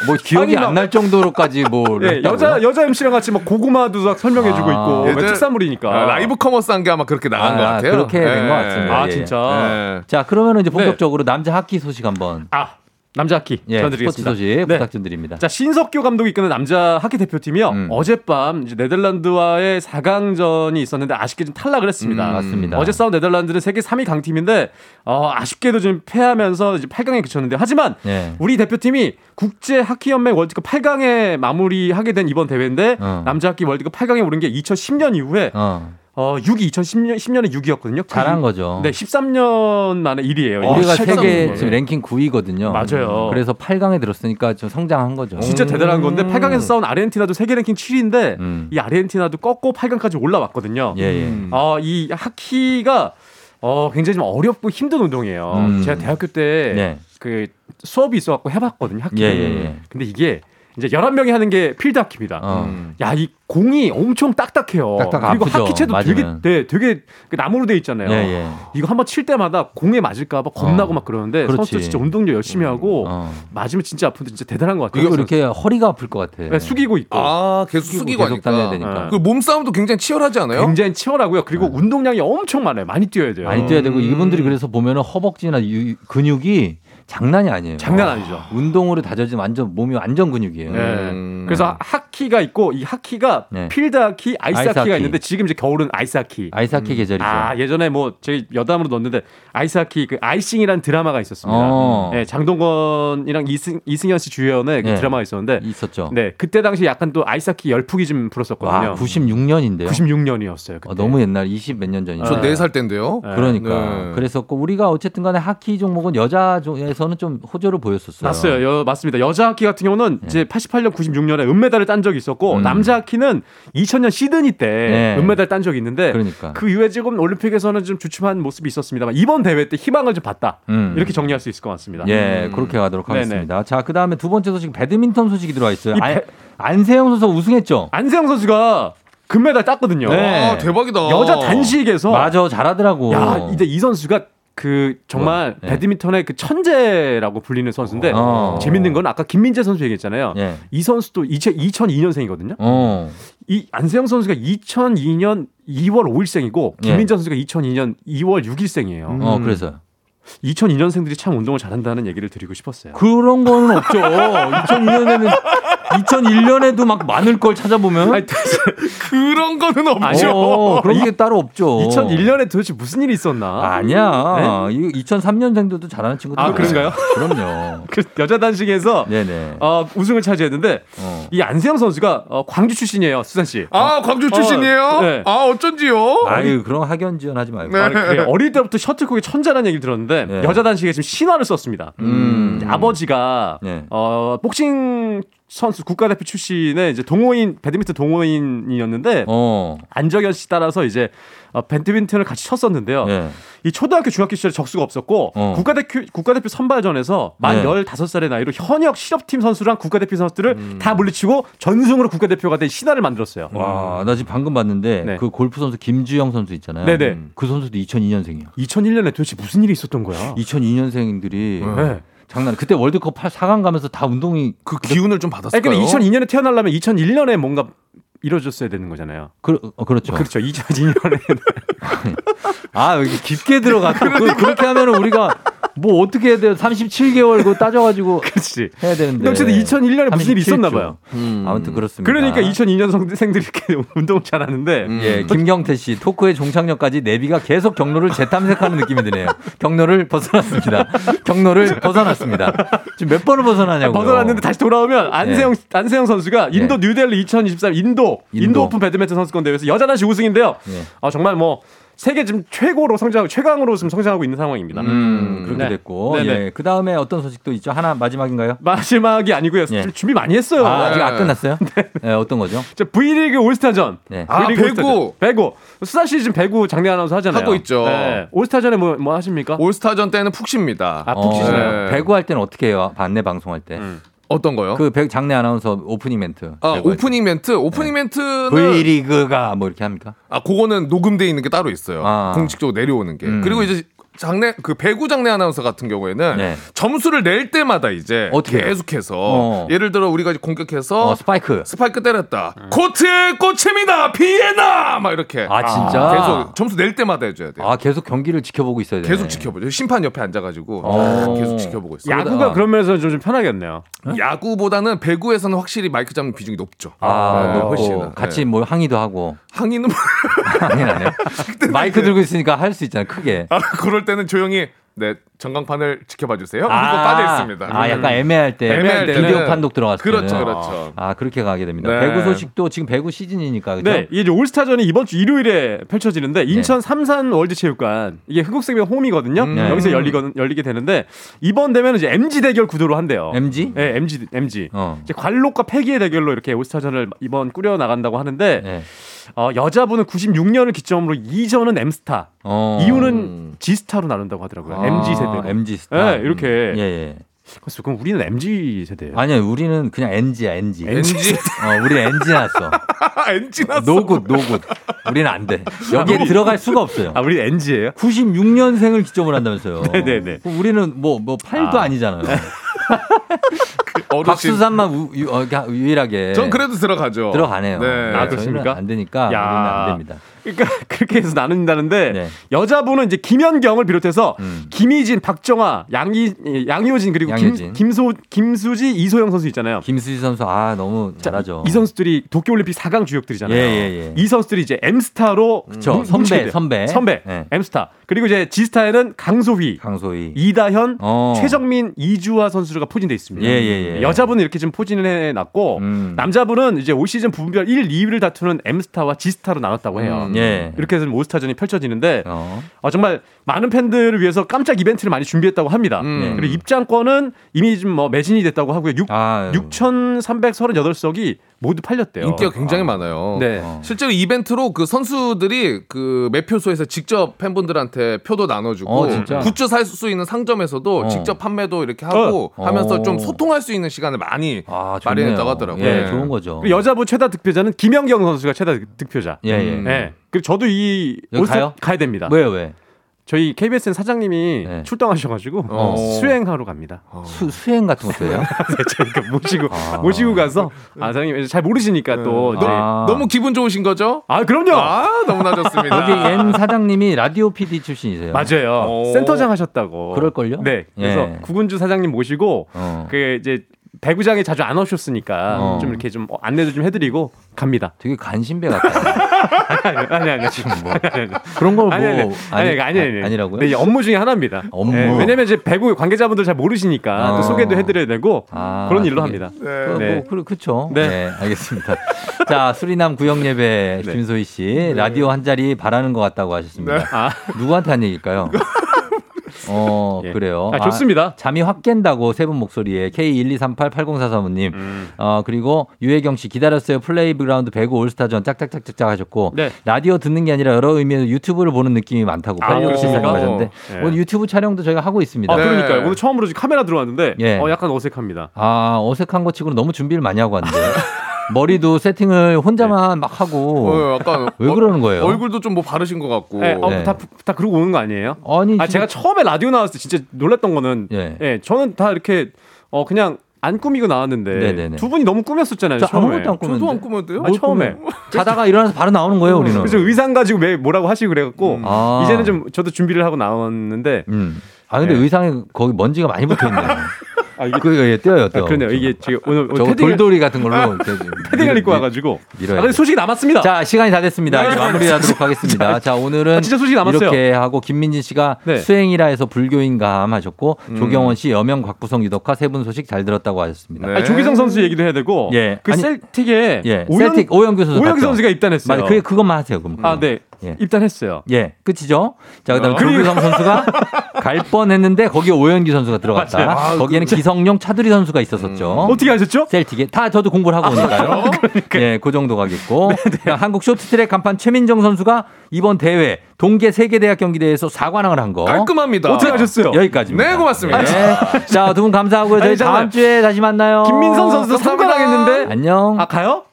뭐 기억이 안 날 정도로까지 뭐 예, 여자 여자 MC랑 같이 막 고구마도 막 설명해주고 아. 있고 예전에- 특산물이니까 아, 라이브 커머스 한 게 아마 그렇게 나간 아, 것 같아요. 그렇게 된것 네. 같습니다. 아 예, 진짜 네. 자 그러면은 이제 네. 본격적으로 남자 하키 소식 한번 아 남자 하키 예, 전해드리겠습니다. 소식 네. 부탁 좀 드립니다. 자 신석규 감독이 이끄는 남자 하키 대표팀이요 음. 어젯밤 이제 네덜란드와의 4강전이 있었는데 아쉽게 좀 탈락을 했습니다. 음, 맞습니다. 어제 싸운 네덜란드는 세계 3위 강팀인데 어, 아쉽게도 좀 패하면서 이제 8강에 그쳤는데 하지만 예. 우리 대표팀이 국제 하키 연맹 월드컵 8강에 마무리하게 된 이번 대회인데 어. 남자 하키 월드컵 8강에 오른 게 2010년 이후에 어. 어 6위 2010년 10년에 6위였거든요. 잘한 거죠. 네, 13년 만의 일이에요. 어, 우리가 세계. 지금 랭킹 9위거든요. 맞아요. 그래서 8강에 들었으니까 좀 성장한 거죠. 진짜 대단한 건데 8강에서 싸운 아르헨티나도 세계 랭킹 7위인데 음. 이 아르헨티나도 꺾고 8강까지 올라왔거든요. 예, 예. 음. 어, 이 하키가 어, 굉장히 좀 어렵고 힘든 운동이에요. 음. 제가 대학교 때 네. 그 수업이 있어갖고 해봤거든요. 하키. 예, 예, 예. 근데 이게 이제 11명이 하는 게 필드 하키입니다. 어. 음. 야, 이 공이 엄청 딱딱해요. 딱딱 그리고 아프죠, 하키채도 되게, 맞으면. 네, 되게 그 나무로 돼 있잖아요. 예, 예. 이거 한번 칠 때마다 공에 맞을까 봐 겁나고 어. 막 그러는데 그렇지. 선수들 진짜 운동도 열심히 하고 어. 맞으면 진짜 아픈데 진짜 대단한 것 같아요. 그리고 이렇게 허리가 아플 것 같아. 네, 숙이고 있고 아 계속 숙이고 계속 다녀야. 되니까. 네. 그 몸싸움도 굉장히 치열하지 않아요? 굉장히 치열하고요. 그리고 운동량이 엄청 많아요. 많이 뛰어야 돼요. 많이 뛰어야 되고 음. 이분들이 그래서 보면은 허벅지나 유- 근육이 장난이 아니에요. 장난 아니죠. 운동으로 다져진 완전 몸이 완전 근육이에요. 네. 음. 그래서 하키가 있고 이 하키가 네. 필드 하키, 아이스, 아이스 하키가 하키. 있는데 지금 이제 겨울은 아이스 하키. 아이스 하키 계절이죠. 아 예전에 뭐 저희 여담으로 넣었는데 아이스 하키 그 아이싱이라는 드라마가 있었습니다. 어. 네, 장동건이랑 이승 이승연 씨 주연의 그 네. 드라마가 있었는데 있었죠. 네 그때 당시 약간 또 아이스 하키 열풍이 좀 불었었거든요. 와, 96년인데요. 96년이었어요. 그때. 어, 너무 옛날 20 몇 년 전이죠. 저 아. 네살 때인데요. 네. 그러니까 네. 그랬었고 우리가 어쨌든 간에 하키 종목은 여자에서 는 좀 호조를 보였었어요. 맞어요. 여, 맞습니다. 여자 하키 같은 경우는 이제 88년, 96년에 은메달을 딴 적이 있었고 음. 남자 하키는 2000년 시드니 때 네. 은메달 딴 적이 있는데 그러니까. 그 이후에 지금 올림픽에서는 좀 주춤한 모습이 있었습니다만 이번 대회 때 희망을 좀 봤다. 음. 이렇게 정리할 수 있을 것 같습니다. 예, 그렇게 가도록 네네. 하겠습니다. 자, 그 다음에 두 번째 소식 배드민턴 소식이 들어와 있어요. 이 안, 배- 안세영 선수 우승했죠. 안세영 선수가 금메달 땄거든요. 네. 아 대박이다. 여자 단식에서 맞아, 잘하더라고. 야, 근데 이 선수가 그 정말 네. 배드민턴의 그 천재라고 불리는 선수인데 어. 재밌는 건 아까 김민재 선수 얘기했잖아요. 예. 이 선수도 2002년생이거든요. 어. 이 안세영 선수가 2002년 2월 5일생이고 예. 김민재 선수가 2002년 2월 6일생이에요. 어, 그래서 2002년생들이 참 운동을 잘한다는 얘기를 드리고 싶었어요. 그런 거는 없죠. 2002년에는 2001년에도 막 많을 걸 찾아보면 아니, 그런 거는 없죠. 어, 그런 게 따로 없죠. 2001년에 도대체 무슨 일이 있었나? 아니야. 이 2003년생들도 잘하는 친구들. 아, 그런가요? 그럼요. 그 여자 단식에서 네네. 어, 우승을 차지했는데 어. 이 안세영 선수가 어, 광주 출신이에요, 수산 씨. 아 광주 출신이에요? 어, 네. 아 어쩐지요? 아유, 그런 학연 지원하지 말고. 네. 아니. 어릴 때부터 셔틀콕의 천재라는 얘기를 들었는데 네. 여자 단식에 지금 신화를 썼습니다. 음. 아버지가 네. 어, 복싱 선수 국가대표 출신의 이제 동호인 배드민턴 동호인이었는데 어. 안정현 씨 따라서 이제 어, 배드민턴을 같이 쳤었는데요. 예. 이 초등학교 중학교 시절에 적수가 없었고 어. 국가대표 국가대표 선발전에서 만 네. 15살의 나이로 현역 실업팀 선수랑 국가대표 선수들을 음. 다 물리치고 전승으로 국가대표가 된 신화를 만들었어요. 와, 나 지금 방금 봤는데 네. 그 골프 선수 김주영 선수 있잖아요. 네네. 그 선수도 2002년생이에요. 2001년에 도대체 무슨 일이 있었던 거야? 2002년생들이 네. 장난. 그때 월드컵 8, 4강 가면서 다 운동이 그 기운을 좀 받았을까요? 근데 2002년에 태어나려면 2001년에 뭔가 이루어졌어야 되는 거잖아요. 그, 어, 그렇죠. 그렇죠. 2002년에 아, 여기 깊게 들어갔고 그, 그렇게 하면 우리가 뭐 어떻게 해야 돼요? 37개월 그거 따져가지고 그렇지. 해야 되는데. 어쨌든 2001년에 무슨 일이 37조. 있었나 봐요. 음. 아무튼 그렇습니다. 그러니까 2002년생들이 이렇게 운동을 잘하는데 음. 예, 김경태 씨 토크의 종착역까지 내비가 계속 경로를 재탐색하는 느낌이 드네요. 경로를 벗어났습니다. 경로를 벗어났습니다. 지금 몇 번을 벗어나냐고. 벗어났는데 다시 돌아오면 안세영 안세영 선수가 인도 뉴델리 2023 인도 인도, 인도. 오픈 배드민턴 선수권 대회에서 여자 단식 우승인데요. 예. 아 정말 뭐 세계 지금 최고로 성장 최강으로 지금 성장하고 있는 상황입니다. 음, 그렇게 네. 됐고. 네네. 예. 그 다음에 어떤 소식도 있죠? 하나 마지막인가요? 마지막이 아니고요. 예. 준비 많이 했어요. 아, 아직 네. 안 끝났어요? 네. 어떤 거죠? 자, V리그 올스타전. 네. 아, 배구. 올스타전. 배구. 수사 씨 지금 배구 장례 아나운서 하잖아요. 하고 있죠. 네. 올스타전에 뭐, 뭐 하십니까? 올스타전 때는 푹 쉽니다. 아, 푹 쉬시나요? 네. 배구 할 때는 어떻게 해요? 장내 방송할 때. 음. 어떤 거요? 그 배- 장내 아나운서 오프닝 멘트. 아. 오프닝 멘트. 오프닝 멘트는 V리그가 뭐 이렇게 합니까? 아, 그거는 녹음돼 있는 게 따로 있어요. 아. 공식적으로 내려오는 게. 음. 그리고 이제 장례 그 배구 장내 아나운서 같은 경우에는 네. 점수를 낼 때마다 이제 어떻게? 계속해서 어. 예를 들어 우리가 이제 공격해서 어, 스파이크. 스파이크 때렸다. 코트에 꽂힙니다. 비에나 막 이렇게. 아, 진짜? 계속 점수 낼 때마다 해줘야 돼요. 아, 계속 경기를 지켜보고 있어야 돼요. 계속 지켜보죠. 심판 옆에 앉아가지고 어. 계속 지켜보고 있어요. 야구가 아. 그런 면에서 좀, 좀 편하겠네요. 야구보다는 배구에서는 확실히 마이크 잡는 비중이 높죠. 아, 네, 훨씬. 같이 네. 뭐 항의도 하고. 항의는 뭐- 항의 안 해요? 마이크 들고 있으니까 할 수 있잖아요, 크게. 아, 그럴 때는 조용히 네 전광판을 지켜봐 주세요. 이거 빠져 있습니다. 아, 약간 애매할 때. 애매할 때는 비디오 판독 들어갔을 그렇죠, 때는. 그렇죠. 아, 그렇게 가게 됩니다. 네. 배구 소식도 지금 배구 시즌이니까. 그죠? 네, 이게 이제 올스타전이 이번 주 일요일에 펼쳐지는데 네. 인천 삼산 월드체육관 이게 흥국생명 홈이거든요. 음. 여기서 열리거, 열리게 되는데 이번 대회는 이제 MZ 대결 구도로 한대요. MZ? 네, MZ MZ. 어. 이제 관록과 패기의 대결로 이렇게 올스타전을 이번 꾸려 나간다고 하는데 네. 어, 여자분은 96년을 기점으로 이전은 M스타, 어. 이후는 Z스타로 나눈다고 하더라고요. 아, MZ 세대. MZ 스타. 네, 이렇게. 예, 예. 그래서 그럼 우리는 MZ 세대예요. 아니요, 우리는 그냥 NG야, NG. NG 어, 우리 NG 났어. 엔진 났어. No good, no good. 우리는 안 돼. 여기에 들어갈 수가 없어요. 아, 우리 NG예요? 96년생을 기점으로 한다면서요. 네네네. 그럼 우리는 뭐, 뭐, 8도 아. 아. 니잖아요 어르신. 박수산만 우- 유, 어, 그냥 유일하게. 전 그래도 들어가죠. 들어가네요. 네. 아, 저희는 그렇습니까? 안 되니까. 안 됩니다. 그러니까 그렇게 해서 나눈다는데 네. 여자분은 이제 김연경을 비롯해서 음. 김희진, 박정아, 양이 양효진 그리고 양효진. 김, 김소 김수지, 이소영 선수 있잖아요. 김수지 선수, 아, 너무 자, 잘하죠. 이 선수들이 도쿄올림픽 4강 주역들이잖아요. 예, 예, 예. 이 선수들이 이제 M스타로 그쵸. 뭉- 선배. 선배. 선배, 예. M스타. 그리고 이제 G스타에는 강소희, 강소희. 이다현, 어. 최정민, 이주화 선수가 포진돼 있습니다. 예, 예, 예. 여자분은 이렇게 좀 포진을 해놨고 음. 남자분은 이제 올 시즌 부분별 1, 2위를 다투는 M스타와 G스타로 나눴다고 해요. 음. 예. 이렇게 해서 올스타전이 펼쳐지는데 어. 어, 정말 많은 팬들을 위해서 깜짝 이벤트를 많이 준비했다고 합니다. 음. 그리고 입장권은 이미 좀뭐 매진이 됐다고 하고요. 6, 아유. 6,338석이 모두 팔렸대요. 인기가 굉장히 많아요. 네. 어. 실제로 이벤트로 그 선수들이 그 매표소에서 직접 팬분들한테 표도 나눠주고 어, 진짜? 굿즈 살 수 있는 상점에서도 어. 직접 판매도 이렇게 하고 어. 하면서 어. 좀 소통할 수 있는 시간을 많이 아. 마련했다고 하더라고요. 예, 네. 좋은 거죠. 그리고 여자분 최다 득표자는 김연경 선수가 최다 득표자. 예, 예. 음. 네. 그리고 저도 이 가요? 가야 됩니다. 왜요, 왜? 저희 KBSN 사장님이 네. 출동하셔가지고 어. 수행하러 갑니다. 수, 수행 같은 것도 해요? 저희가 모시고 아. 모시고 가서 아 사장님 잘 모르시니까 또 이제 아. 너무 기분 좋으신 거죠? 아 그럼요. 아 너무나 좋습니다. 여기 N 사장님이 라디오 PD 출신이세요. 맞아요. 오. 센터장 하셨다고. 그럴걸요? 네. 그래서 예. 구군주 사장님 모시고 어. 그 이제 배구장에 자주 안 오셨으니까 어. 좀 이렇게 좀 안내도 좀 해드리고 갑니다. 되게 간신배 같아요. 아니 아니 지금 뭐 그런 걸뭐 아니 아니 아니 아니 아니 아니 라고요? 네, 업무 중에 하나입니다. 업무. 네, 왜냐면 이제 배구 관계자분들 잘 모르시니까 어. 또 소개도 해드려야 되고 아, 그런 일로 그게- 합니다. 그, 네. 뭐, 그, 그쵸. 네. 네. 알겠습니다. 자, 수리남 구역 예배 네. 김소희 씨. 라디오 한 자리 바라는 것 같다고 하셨습니다. 네. 아 누구한테 한 얘기일까요? 어, 예. 그래요. 아, 좋습니다. 잠이 확 깬다고 세 분 목소리에 K123880435님. 음. 어, 그리고 유혜경 씨 기다렸어요. 플레이그라운드 배구 올스타전 짝짝짝짝짝 하셨고. 네. 라디오 듣는 게 아니라 여러 의미에서 유튜브를 보는 느낌이 많다고 아, 8673님 그렇습니까? 하셨는데. 네. 오늘 유튜브 촬영도 저희가 하고 있습니다. 아, 네. 그러니까요. 오늘 처음으로 카메라 들어왔는데 예. 어, 약간 어색합니다. 아, 어색한 것 치고는 너무 준비를 많이 하고 왔는데. 머리도 세팅을 혼자만 막 하고. 어, 약간 왜 그러는 거예요? 얼굴도 좀 뭐 바르신 것 같고. 네, 어, 네. 다, 다 그러고 오는 거 아니에요? 아니, 아, 제가 처음에 라디오 나왔을 때 진짜 놀랐던 거는 예. 예, 저는 다 이렇게 어 그냥 안 꾸미고 나왔는데 네네네. 두 분이 너무 꾸몄었잖아요. 저 처음에. 아무것도 안 꾸몄는데. 저도 안 꾸몄대요. 아, 처음에. 자다가 일어나서 바로 나오는 거예요, 우리는. 그래서 의상 가지고 매, 뭐라고 하시고 그래갖고 아. 이제는 좀 저도 준비를 하고 나왔는데 음. 아 근데 네. 의상에 거기 먼지가 많이 붙어 있네요. 아, 이게 그거 예, 떼어요, 떼어. 아, 그러네요. 이게 지금 오늘, 오늘 패딩을, 돌돌이 같은 걸로 패딩을 밀- 입고 와가지고 밀어야 아, 근데. 소식이 남았습니다. 자 시간이 다 됐습니다. 네. 마무리하도록 하겠습니다. 자 오늘은 아, 진짜 소식이 남았어요. 이렇게 하고 김민진 씨가 네. 수행이라 해서 불교인감 하셨고 음. 조경원 씨 여명 곽부성 유덕화 세 분 소식 잘 들었다고 하셨습니다. 네. 아니, 조기성 선수 얘기도 해야 되고 예. 그 아니, 셀틱에 예, 오영, 셀틱 오영규 선수 오영규? 선수가 입단했어요. 맞아, 그 그것만 하세요. 그럼. 아, 네. 예. 입단했어요. 예, 끝이죠. 자, 그다음 어. 에 조규성 선수가 갈 뻔했는데 거기에 오현기 선수가 들어갔다. 아, 거기에는 기성용 차두리 선수가 있었었죠. 어떻게 하셨죠? 셀틱에 다 저도 공부를 하고 오니까요. 예, 그 정도 가겠고. 자, 한국 쇼트트랙 간판 최민정 선수가 이번 대회 동계 세계대학 경기대회에서 4관왕을 한 거. 깔끔합니다. 어떻게 하셨어요? 여기까지입니다. 네, 고맙습니다. 네. 자, 두 분 감사하고요. 저희 아니. 다음 주에 다시 만나요. 김민성 선수도 감사합니다. 상관하겠는데 안녕. 아 가요?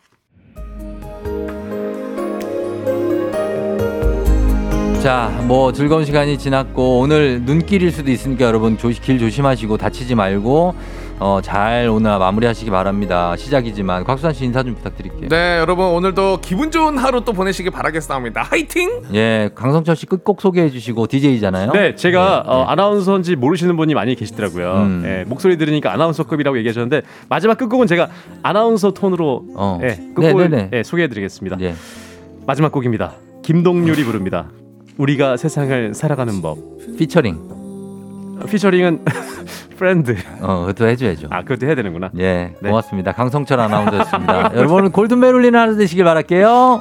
자, 뭐 즐거운 시간이 지났고 오늘 눈길일 수도 있으니까 여러분 조시, 길 조심하시고 다치지 말고 어, 잘 오늘 마무리하시기 바랍니다. 시작이지만 곽수산 씨 인사 좀 부탁드릴게요. 네, 여러분 오늘도 기분 좋은 하루 또 보내시길 바라겠습니다. 화이팅! 예, 강성철 씨 끝곡 소개해 주시고 DJ잖아요. 네, 제가 네, 어, 네. 아나운서인지 모르시는 분이 많이 계시더라고요. 음. 예, 목소리 들으니까 아나운서급이라고 얘기하셨는데 마지막 끝곡은 제가 아나운서 톤으로 어. 예, 끝곡을 네, 네, 네. 예, 소개해 드리겠습니다. 예. 마지막 곡입니다. 김동률이 부릅니다. 우리가 세상을 살아가는 법. 피처링. 피처링은 friend. 어, 그것도 해줘야죠. 아, 그것도 해야 되는구나. 예, 네. 고맙습니다. 강성철 아나운서였습니다. 여러분 골든벨 울리는 하루 되시길 바랄게요.